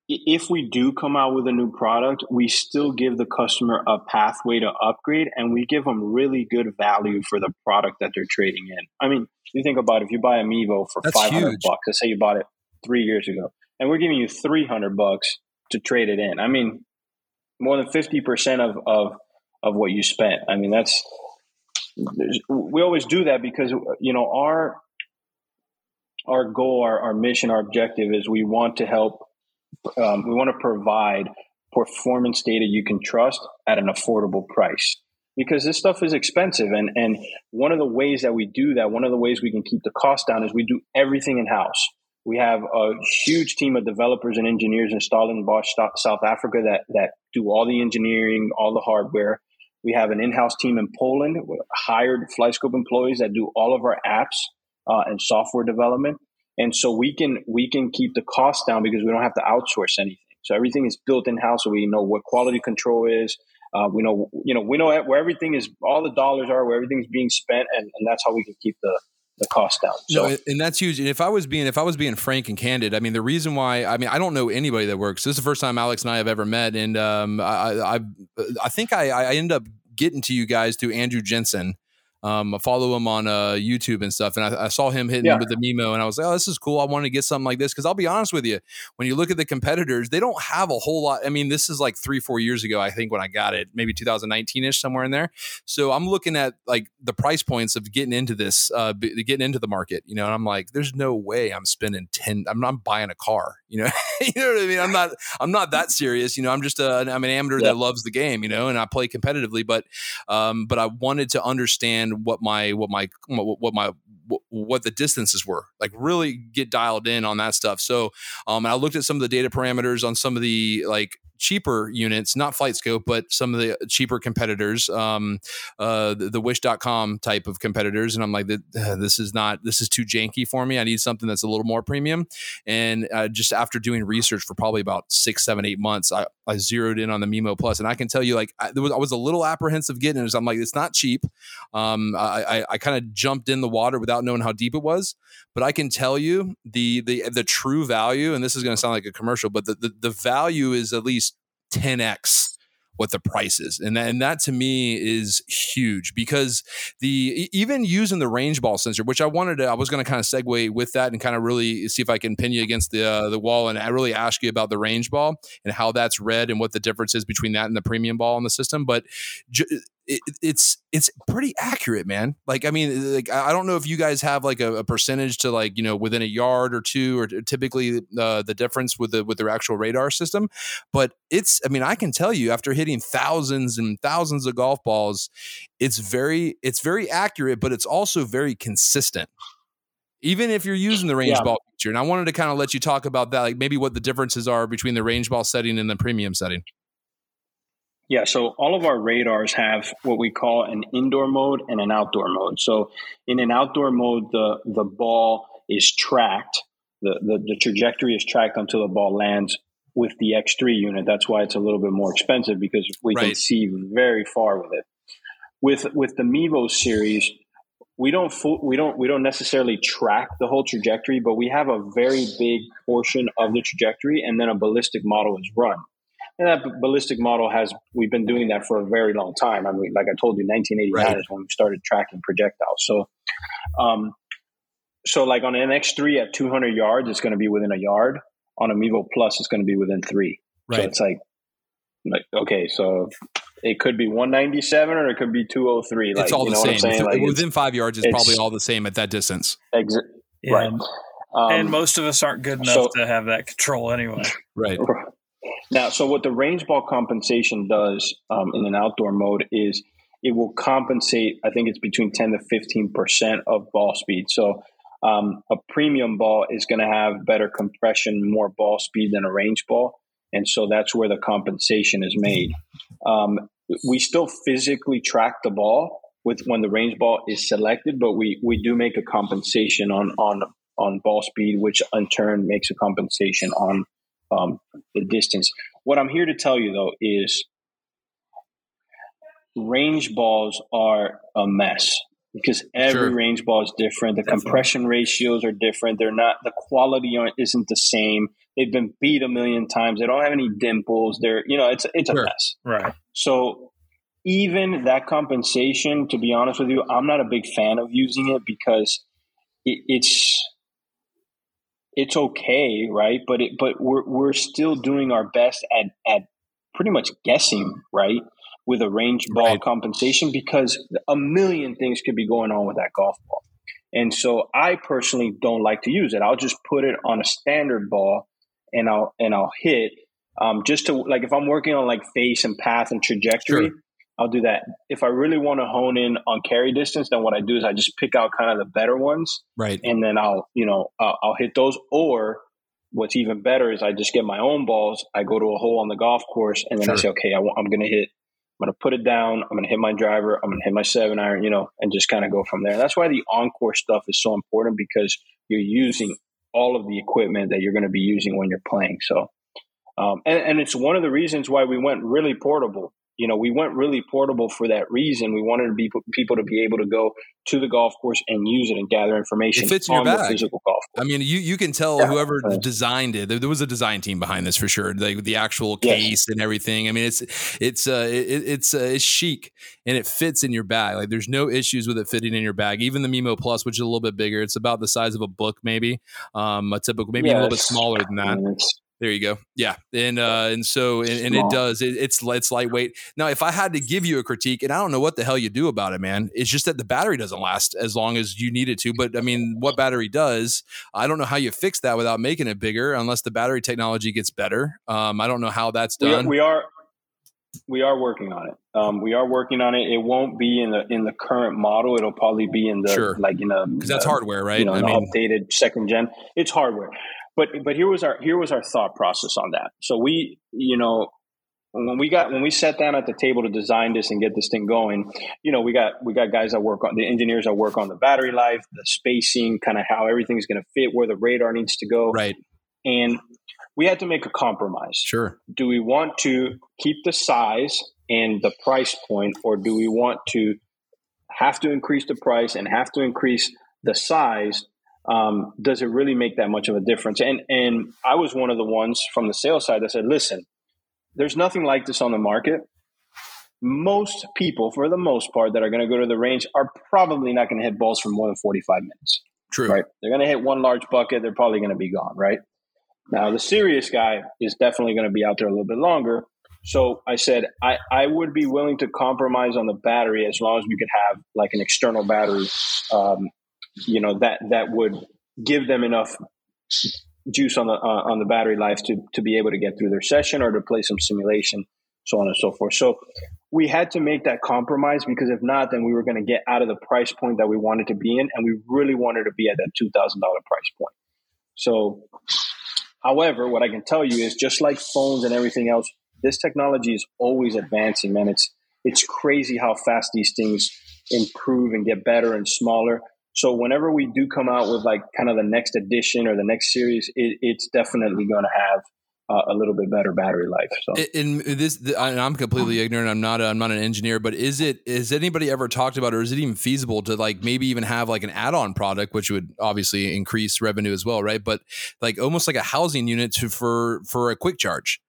if we do come out with a new product, we still give the customer a pathway to upgrade, and we give them really good value for the product that they're trading in. I mean, you think about it, if you buy a Mevo for That's five hundred huge. bucks, let's say you bought it three years ago, and we're giving you three hundred bucks to trade it in. I mean, more than fifty percent of of of what you spent. I mean, that's we always do that because you know our our goal, our, our mission, our objective is we want to help. Um, we want to provide performance data you can trust at an affordable price because this stuff is expensive and and one of the ways that we do that one of the ways we can keep the cost down is we do everything in house we have a huge team of developers and engineers in Stellenbosch South Africa that that do all the engineering all the hardware. We have an in-house team in Poland hired FlightScope employees that do all of our apps uh, and software development. And so we can we can keep the cost down because we don't have to outsource anything. So everything is built in house so we know what quality control is. Uh, we know, you know, we know where everything is, all the dollars are, where everything's being spent, and, and that's how we can keep the, the cost down. So, No, and- that's huge. And if I was being if I was being frank and candid, I mean, the reason why I mean I don't know anybody that works. This is the first time Alex and I have ever met, and um, I I I, I think I I end up getting to you guys through Andrew Jensen. Um, I follow him on uh, YouTube and stuff, and I, I saw him hitting Yeah. with the Mevo, and I was like, "Oh, this is cool. I want to get something like this." Because I'll be honest with you, when you look at the competitors, they don't have a whole lot. I mean, this is like three, four years ago, I think, when I got it, maybe 2019 ish, somewhere in there. So I'm looking at like the price points of getting into this, uh, getting into the market, you know, and I'm like, there's no way I'm spending 10, I'm not buying a car, you know, you know what I mean? I'm not, I'm not that serious, you know, I'm just a, I'm an amateur Yeah. that loves the game, you know, and I play competitively, but, um, but I wanted to understand what my, what my, what my, what- what the distances were like really get dialed in on that stuff so um and i looked at some of the data parameters on some of the like cheaper units not FlightScope but some of the cheaper competitors um uh the, the wish.com type of competitors. And i'm like uh, this is not this is too janky for me. I need something that's a little more premium. And uh, just after doing research for probably about six seven eight months i, I zeroed in on the Mevo plus. And i can tell you like I, was, I was a little apprehensive getting it i'm like it's not cheap. Um i i, I kind of jumped in the water without knowing how deep it was. But i can tell you the the the true value and this is going to sound like a commercial but the, the the value is at least 10x what the price is. And that, and that to me is huge because the even using the range ball sensor which i wanted to i was going to kind of segue with that and kind of really see if i can pin you against the uh, the wall and i really ask you about the range ball and how that's read and what the difference is between that and the premium ball in the system. But ju- it, it's it's pretty accurate, man. Like I mean, like I don't know if you guys have like a, a percentage to like you know within a yard or two, or typically uh, the difference with the with their actual radar system, but it's I mean I can tell you after hitting thousands and thousands of golf balls, it's very it's very accurate, but it's also very consistent. even if you're using the range Yeah. ball feature. And I wanted to kind of let you talk about that, like maybe what the differences are between the range ball setting and the premium setting. Yeah, so all of our radars have what we call an indoor mode and an outdoor mode. So in an outdoor mode, the the ball is tracked, the, the, the trajectory is tracked until the ball lands with the X3 unit. That's why it's a little bit more expensive because we can see very far with it. With with the Mevo series, we don't fu- we don't we don't necessarily track the whole trajectory, but we have a very big portion of the trajectory, and then a ballistic model is run. And that ballistic model has we've been doing that for a very long time. I mean, like I told you, 1989 Right. is when we started tracking projectiles. So, um, so like on an X3 at 200 yards, it's going to be within a yard. On a Mevo Plus, it's going to be within three. Right. So it's like, like okay, so it could be 197 or it could be 203. Like, it's all you the same. saying? Within- Like, Within five yards, it's, it's- probably all the same at that distance. exa- Yeah. Right. um, and most of us aren't good enough so- to have that control anyway. Right. Now, so what the range ball compensation does um, in an outdoor mode is it will compensate. I think it's between ten to fifteen percent of ball speed. So um, a premium ball is going to have better compression, more ball speed than a range ball, and so that's where the compensation is made. Um, we still physically track the ball with when the range ball is selected, but we we do make a compensation on on on ball speed, which in turn makes a compensation on um, the distance. What I'm here to tell you though is range balls are a mess because every Sure. range ball is different. The Definitely. compression ratios are different. They're not the quality isn't the same. They've been beat a million times. They don't have any dimples. They're you know it's it's a Sure. mess. Right. So even that compensation, to be honest with you, I'm not a big fan of using it because it, it's it's okay, right? But it but we're we're still doing our best at at pretty much guessing, right? With a range ball Right. compensation because a million things could be going on with that golf ball. And so I personally don't like to use it. I'll just put it on a standard ball and I'll and I'll hit um, just to like if I'm working on like face and path and trajectory, Sure. I'll do that. If I really want to hone in on carry distance, then what I do is I just pick out kind of the better ones Right. and then I'll you know I'll, I'll hit those. Or what's even better is I just get my own balls. I go to a hole on the golf course and then I say, okay, I, am going to hit. I'm going to put it down. I'm going to hit my driver. I'm going to hit my seven iron. You know, and just kind of go from there. That's why the on-course stuff is so important because you're using all of the equipment that you're going to be using when you're playing. So, um, and, and it's one of the reasons why we went really portable. You know, we went really portable for that reason. We wanted to be people to be able to go to the golf course and use it and gather information It fits in your bag. physical golf I mean, you you can tell Yeah. whoever designed it. There, there was a design team behind this for sure. Like the actual Yes. case and everything. I mean, it's it's uh it, it's uh, it's chic and it fits in your bag. Like there's no issues with it fitting in your bag. Even the Mevo Plus, which is a little bit bigger, it's about the size of a book, maybe. Um, a typical, maybe a little bit smaller than I that. mean, it's- There you go. Yeah, and uh, and so and, and it does. It, it's it's lightweight. Now, if I had to give you a critique, and I don't know what the hell you do about it, man, it's just that the battery doesn't last as long as you need it to. But I mean, what battery does? I don't know how you fix that without making it bigger, unless the battery technology gets better. Um, I don't know how that's we are, done. we are we are working on it. Um, we are working on it. It won't be in the in the current model. It'll probably be in the Sure. like in a because that's uh, hardware, right? you know, I an mean, updated second gen. It's hardware, but but here was our here was our thought process on that. So we, you know, when we got when we sat down at the table to design this and get this thing going, you know, we got we got guys that work on the engineers that work on the battery life, the spacing, kind of how everything's going to fit, where the radar needs to go, right? and we had to make a compromise Sure. do we want to keep the size and the price point, or do we want to have to increase the price and have to increase the size? Um, does it really make that much of a difference? And and I was one of the ones from the sales side that said, listen, there's nothing like this on the market. Most people, for the most part, that are going to go to the range are probably not going to hit balls for more than 45 minutes True. right? They're going to hit one large bucket. They're probably going to be gone, right? Now, the serious guy is definitely going to be out there a little bit longer. So I said I, I would be willing to compromise on the battery as long as we could have like an external battery, um, you know that that would give them enough juice on the uh, on the battery life to to be able to get through their session or to play some simulation, so on and so forth. So we had to make that compromise because if not, then we were going to get out of the price point that we wanted to be in, and we really wanted to be at that two thousand dollar price point. So, however, what I can tell you is just like phones and everything else, this technology is always advancing, man. It's it's crazy how fast these things improve and get better and smaller. So whenever we do come out with like kind of the next edition or the next series, it, it's definitely going to have uh, a little bit better battery life. So in this, and I'm completely ignorant. I'm not. A, I'm not an engineer. But is it? Is anybody ever talked about, or is it even feasible to like maybe even have like an add-on product, which would obviously increase revenue as well, right? But like almost like a housing unit to, for for a quick charge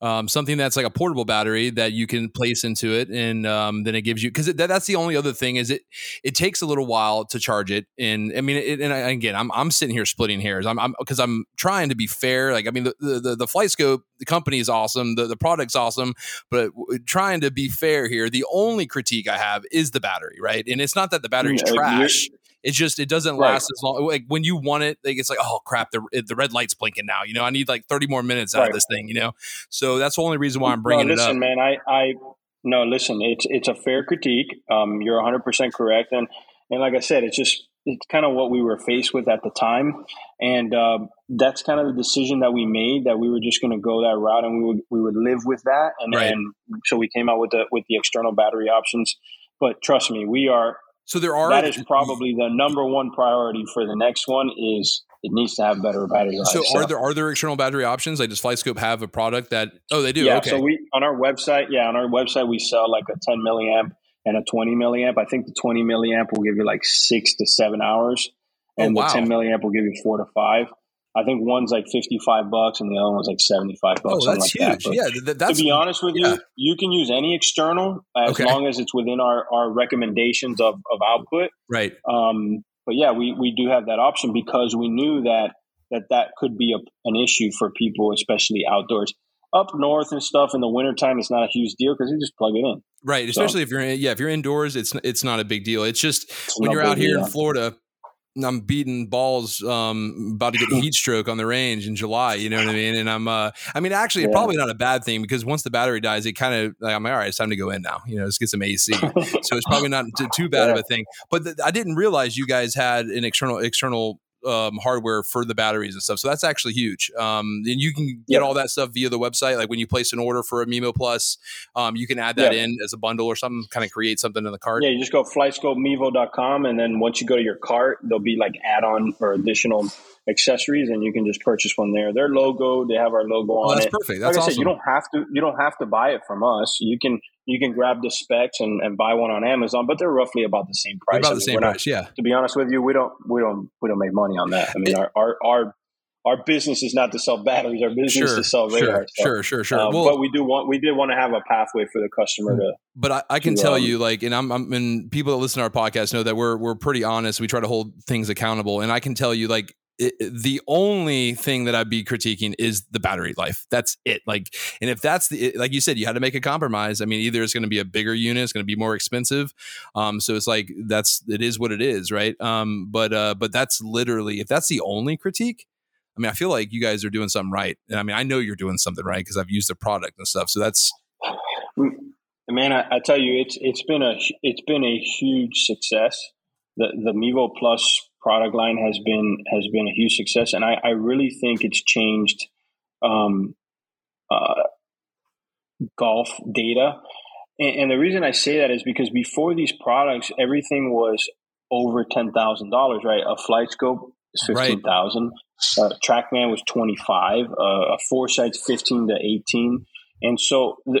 um, something that's like a portable battery that you can place into it, and um, then it gives you because that, that's the only other thing is it it takes a little while to charge it, and I mean, it, and I, again, I'm I'm sitting here splitting hairs. I'm because I'm, I'm, trying to be fair. Like I mean, the the the FlightScope the company is awesome, the the product's awesome, but trying to be fair here, the only critique I have is the battery, right? And it's not that the battery's yeah, trash. It's just it doesn't right. last as long. Like when you want it, like it's like oh crap, the the red light's blinking now. You know, I need like thirty more minutes out right. of this thing. You know, so that's the only reason why I'm bringing no, listen, it up. man, I I no listen. It's it's a fair critique. Um, you're 100 percent correct, and and like I said, it's just it's kind of what we were faced with at the time, and uh, that's kind of the decision that we made that we were just going to go that route, and we would we would live with that, and, right. and so we came out with the with the external battery options. But trust me, we are so there are that is probably the number one priority for the next one is it needs to have better battery life. So, so are there are there external battery options? Like does FlightScope have a product that oh they do? Yeah, okay. so we on our website, yeah, on our website we sell like a 10 milliamp and a 20 milliamp. I think the 20 milliamp will give you like six to seven hours, oh, and oh, wow. the 10 milliamp will give you four to five. I think one's like 55 bucks and the other one's like 75 bucks. Oh, that's like huge. That. yeah. Th- that's, to be honest with yeah. you, you can use any external as okay. long as it's within our, our recommendations of, of output. Right. Um, but yeah, we, we do have that option because we knew that that, that could be a, an issue for people, especially outdoors. Up north and stuff in the wintertime, it's not a huge deal because you just plug it in. Right. Especially so, if you're in, yeah, if you're indoors, it's it's not a big deal. It's just it's when you're out here deal. in Florida, I'm beating balls, um, about to get heat stroke on the range in July. You know what I mean? And I'm, uh, I mean, actually, yeah. probably not a bad thing because once the battery dies, it kind of, like, I'm like, all right, it's time to go in now. You know, let's get some AC. so it's probably not too, too bad yeah. of a thing. But th- I didn't realize you guys had an external external um, hardware for the batteries and stuff. So that's actually huge. Um, and you can get yep. all that stuff via the website. Like when you place an order for a Mevo Plus, um, you can add that yep. in as a bundle or something, kind of create something in the cart. Yeah, you just go flightscopemevo.com and then once you go to your cart, there'll be like add-on or additional accessories and you can just purchase one there. Their logo, they have our logo oh, on that's it. perfect. That's like awesome. I said, you don't have to you don't have to buy it from us. You can you can grab the specs and, and buy one on Amazon, but they're roughly about the same price. About the same price, not, yeah. To be honest with you, we don't we don't we don't make money on that. I mean, our, our our our business is not to sell batteries. Our business sure, is to sell radar. Sure, so, sure, sure, sure. Um, well, but we do want we did want to have a pathway for the customer to. But I, I can to, tell um, you, like, and I'm, I'm, and people that listen to our podcast know that we're we're pretty honest. We try to hold things accountable, and I can tell you, like, the only thing that I'd be critiquing is the battery life. That's it. Like, and if that's the, like you said, you had to make a compromise. I mean, either it's going to be a bigger unit, it's going to be more expensive. Um, so it's like, that's, it is what it is. Right. Um, but, uh, but that's literally, if that's the only critique, I mean, I feel like you guys are doing something right. And I mean, I know you're doing something right because I've used the product and stuff. So that's, man, I, I tell you, it's, it's been a, it's been a huge success. The, the Mevo Plus product line has been has been a huge success, and I, I really think it's changed um, uh, golf data. And, and, the reason I say that is because before these products, everything was over ten thousand dollars. Right, a FlightScope is fifteen thousand. Right. Uh, TrackMan was twenty five. Uh, a Foresight's fifteen to eighteen. And so, the,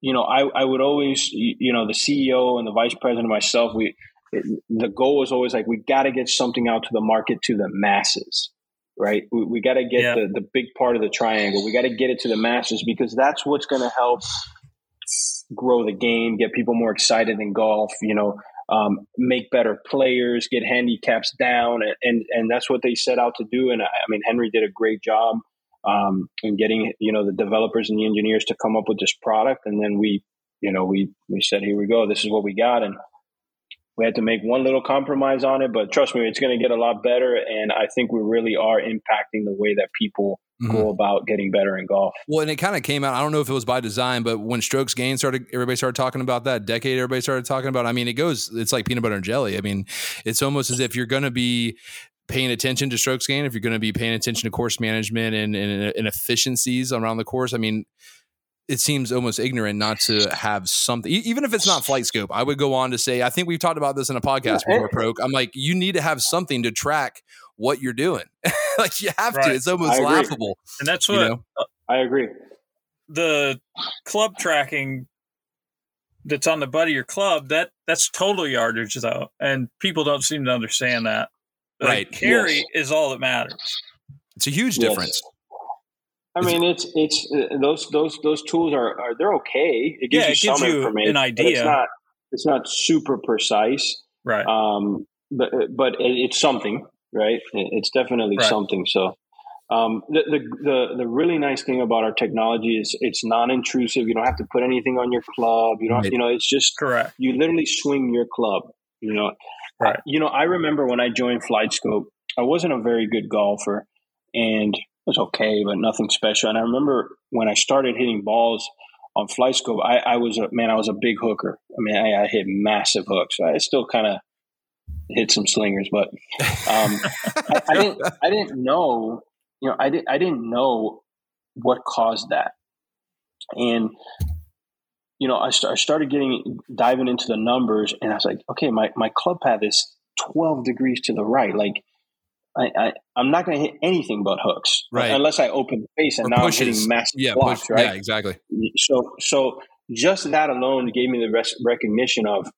you know, I, I would always, you know, the CEO and the vice president, myself, we the goal is always like we got to get something out to the market to the masses right? We, we got to get yeah. the, the big part of the triangle. We got to get it to the masses because that's what's going to help grow the game get people more excited in golf you know um, make better players get handicaps down and, and, and that's what they set out to do. And I, I mean Henk did a great job um, in getting you know the developers and the engineers to come up with this product. And then we you know we we said here we go. This is what we got. And we had to make one little compromise on it, but trust me, it's going to get a lot better. And I think we really are impacting the way that people Mhm. go about getting better in golf. Well, and it kind of came out. I don't know if it was by design, but when strokes gain started, everybody started talking about that. Decade, everybody started talking about. I mean, it goes. It's like peanut butter and jelly. I mean, it's almost as if you're going to be paying attention to strokes gain, if you're going to be paying attention to course management and, and, and efficiencies around the course. I mean, it seems almost ignorant not to have something, e- even if it's not FlightScope. I would go on to say, I think we've talked about this in a podcast Yeah, before, Pro-K. I'm like, you need to have something to track what you're doing. like you have to. It's almost laughable. And that's You what know? Uh, I agree. the club tracking that's on the butt of your club that that's total yardage though, and people don't seem to understand that. Like, Right. carry Yes. is all that matters. It's a huge Yes. difference. I mean, it's it's uh, those those those tools are, are they're okay. It gives Yeah, you it gives some you information, an idea. It's not it's not super precise, Right. um, but but it, it's something, right? It- It's definitely Right. something. So, um, the, the the the really nice thing about our technology is it's non-intrusive. You don't have to put anything on your club. You don't, Right. you know, it's just Correct. you literally swing your club. You know, Right. you know, I remember when I joined FlightScope, I wasn't a very good golfer, and was okay, but nothing special. And I remember when I started hitting balls on FlightScope, I, I was a man. I was a big hooker. I mean, I, I hit massive hooks. I still kind of hit some slingers, but um, I, I didn't. I didn't know. You know, I didn't. I didn't know what caused that, and you know, I, st- I started getting diving into the numbers, and I was like, okay, my my club path is twelve degrees to the right. Like, I, I I'm not going to hit anything but hooks, Right. Unless I open the face, and Or now pushes. I'm hitting massive yeah, blocks, push, right? yeah, exactly. so so just that alone gave me the res- recognition of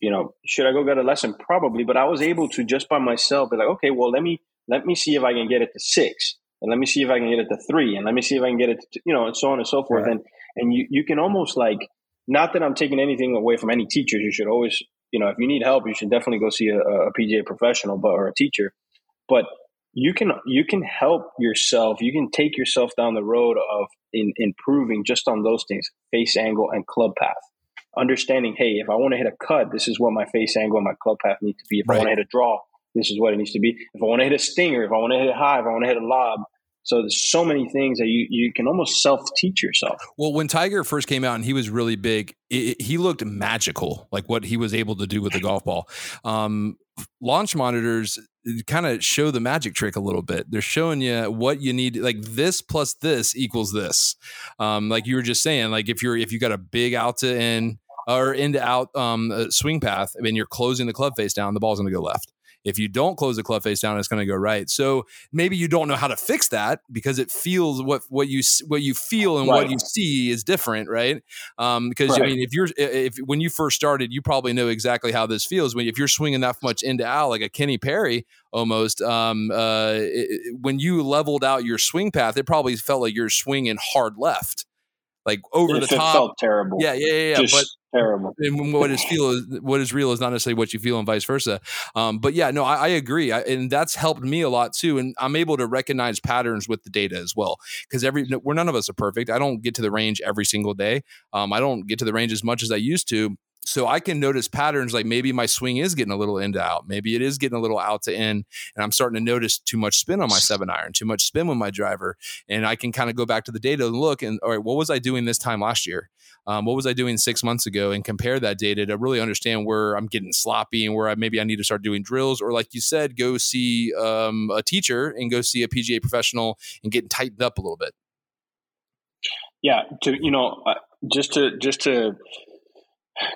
you know should i go get a lesson probably but i was able to just by myself be like okay well let me let me see if i can get it to six and let me see if i can get it to three and let me see if i can get it to you know and so on and so forth Right. and and you you can almost like not that i'm taking anything away from any teachers you should always you know if you need help you should definitely go see a, a pga professional but or a teacher but you can you can help yourself you can take yourself down the road of in, improving just on those things face angle and club path. Understanding hey if i want to hit a cut this is what my face angle and my club path need to be. If i want to hit a draw this is what it needs to be. If i want to hit a stinger if i want to hit a high if i want to hit a lob so there's so many things that you, you can almost self teach yourself Well, when Tiger first came out and he was really big, it, he looked magical, like what he was able to do with the golf ball. Um, launch monitors kind of show the magic trick a little bit. They're showing you what you need, like this plus this equals this. Um, like you were just saying, like if you're if you got a big out to in or in to out um, uh, swing path, and you're closing the club face down, the ball's going to go left. If you don't close the club face down, it's going to go right. So maybe you don't know how to fix that because it feels what what you what you feel and what you see is different, right? Um, because I mean, if you're if when you first started, you probably know exactly how this feels. When if you're swinging that much into out like a Kenny Perry almost, um, uh, it- when you leveled out your swing path, it probably felt like you're swinging hard left, like over the top. felt terrible Yeah, yeah, yeah. yeah. just But terrible. And what is feel is what is real is not necessarily what you feel and vice versa. Um, but yeah no i, I agree. I, and that's helped me a lot too and i'm able to recognize patterns with the data as well. Because every we're none of us are perfect. I don't get to the range every single day. Um, i don't get to the range as much as i used to so I can notice patterns like maybe my swing is getting a little into out, maybe it is getting a little out to in, and I'm starting to notice too much spin on my seven iron, too much spin with my driver, and I can kind of go back to the data and look and all right, what was I doing this time last year? um, what was I doing six months ago and compare that data to really understand where I'm getting sloppy and where I, maybe I need to start doing drills or like you said, go see um, a teacher and go see a PGA professional and get tightened up a little bit. yeah to you know uh, just to just to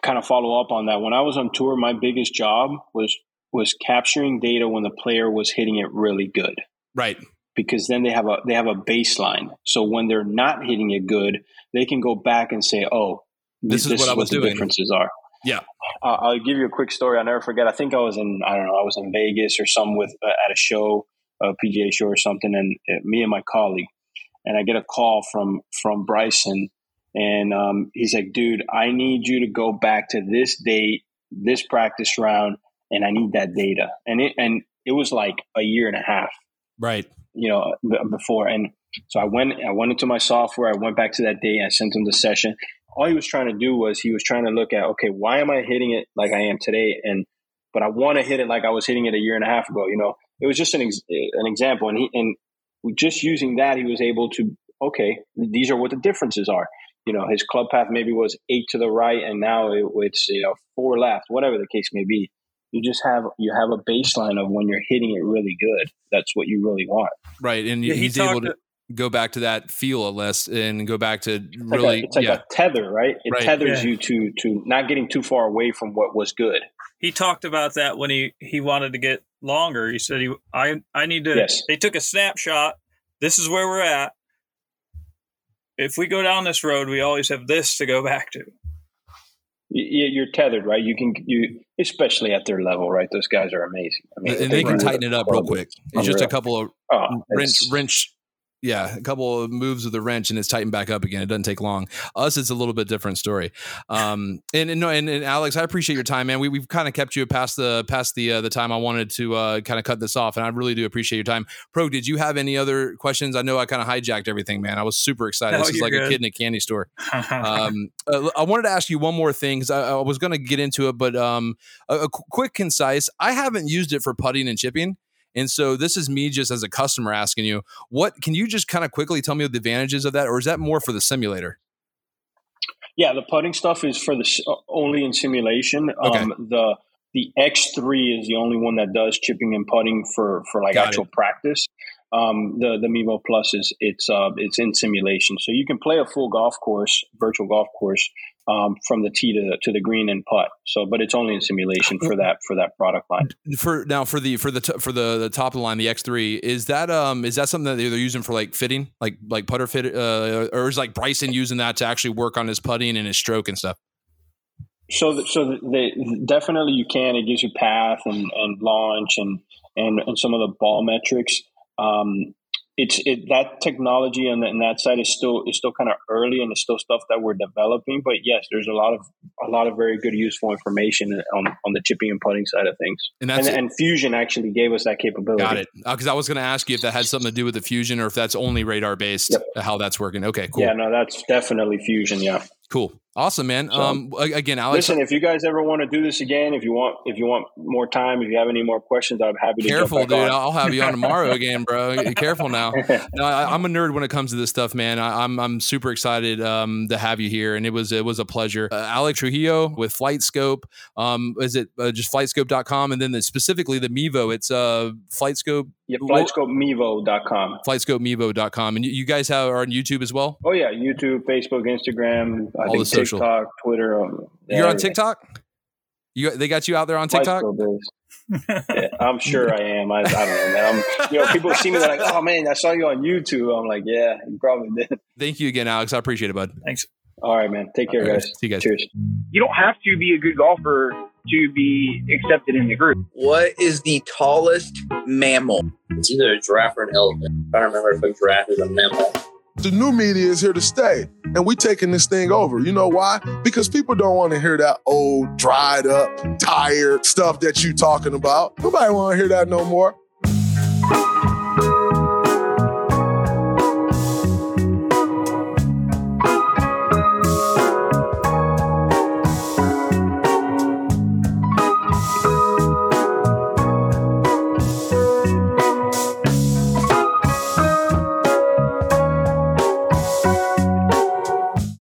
kind of follow up on that when i was on tour my biggest job was was capturing data when the player was hitting it really good Right. because then they have a they have a baseline so when they're not hitting it good they can go back and say oh This is what I was the doing. differences are Yeah. uh, i'll give you a quick story i'll never forget i think i was in i don't know i was in vegas or some with uh, at a show a pga show or something and uh, me and my colleague and I get a call from from Bryson, and um, he's like, "Dude, I need you to go back to this date, this practice round, and I need that data." And it and it was like a year and a half, Right. you know, b- before. And so I went, I went into my software, I went back to that day, I sent him the session, all he was trying to do was he was trying to look at okay, why am I hitting it like I am today, and but I want to hit it like I was hitting it a year and a half ago. You know, it was just an ex- an example, and he and just using that, he was able to okay, these are what the differences are. You know, his club path maybe was eight to the right, and now it, it's you know four left, whatever the case may be. You just have you have a baseline of when you're hitting it really good. That's what you really want. Right, and Yeah, he he's able talked- to go back to that feel a less and go back to It's really like, a, it's like yeah. a tether, right? It Right. tethers Yeah. you to to not getting too far away from what was good. he talked about that when he he wanted to get longer. He said he I I need to. Yes. They took a snapshot. This is where we're at. If we go down this road, we always have this to go back to. You, you're tethered, right? You can you, especially at their level, right? Those guys are amazing. I mean, and they can tighten it up real quick. It's just a couple of Oh, wrench wrench yeah a couple of moves with the wrench and it's tightened back up again. It doesn't take long. Us it's a little bit different story. Um and and, no, and, and alex i appreciate your time man. We, we've kind of kept you past the past the uh, the time i wanted to uh kind of cut this off and i really do appreciate your time. Pro did you have any other questions? I know i kind of hijacked everything man. I was super excited. No, this is like a kid in a candy store. Um, uh, I wanted to ask you one more thing because I, I was going to get into it, but um, a, a quick, concise. I haven't used it for putting and chipping, and so this is me just as a customer asking you, what can you just kind of quickly tell me the advantages of that, or is that more for the simulator? Yeah, the putting stuff is for the uh, only in simulation. Okay. Um, the the X3 is the only one that does chipping and putting for for like Got actual practice. Um, the the Mevo Plus is it's uh it's in simulation, so you can play a full golf course, virtual golf course, um, from the tee to the, to the green and putt. So, but it's only in simulation for that for that product line. For now, for the for the t- for the the top of the line, the X three is that um is that something that they're using for like fitting, like like putter fit, uh, or is like Bryson using that to actually work on his putting and his stroke and stuff? So, the, so the, the, definitely you can. It gives you path and, and launch and, and and some of the ball metrics. Um, it's it that technology and, on that side is still is still kind of early and it's still stuff that we're developing. But yes, there's a lot of a lot of very good useful information on on the chipping and putting side of things. And And, that's and Fusion actually gave us that capability. Got it. Uh, because I was going to ask you if that had something to do with the fusion or if that's only radar based, Yep. how that's working. Okay, cool. Yeah, no, that's definitely Fusion. Yeah. Cool. Awesome, man. So- um, again, Alex, Listen, if you guys ever want to do this again, if you want, if you want more time, if you have any more questions, I'm happy to. careful, dude. on. I'll have you on tomorrow again, bro. Be careful now. No, I, I'm a nerd when it comes to this stuff, man. I, I'm I'm super excited um, to have you here, and it was it was a pleasure. Uh, Alex Trujillo with FlightScope. Um, is it uh, just flightscope.com, and then the, specifically the Mevo? It's uh Flightscope Yeah, flightscopemevo.com. flightscopemevo.com, and you, you guys have, are on YouTube as well. Oh yeah, YouTube, Facebook, Instagram, I All think the social. TikTok, Twitter. Um, yeah, You're on. TikTok. You they got you out there on TikTok. Yeah, I'm sure I am. I, I don't know, man. I'm, you know, people see me they're like, "Oh man, I saw you on YouTube." I'm like, "Yeah, you probably did." Thank you again, Alex. I appreciate it, bud. Thanks. All right, man. Take care, All right, guys. see you guys. Cheers. you don't have to be a good golfer to be accepted in the group. What is the tallest mammal? It's either a giraffe or an elephant. I don't remember if a giraffe is a mammal. The new media is here to stay, and we taking this thing over. You know why? Because people don't want to hear that old, dried up, tired stuff that you talking about. Nobody want to hear that no more.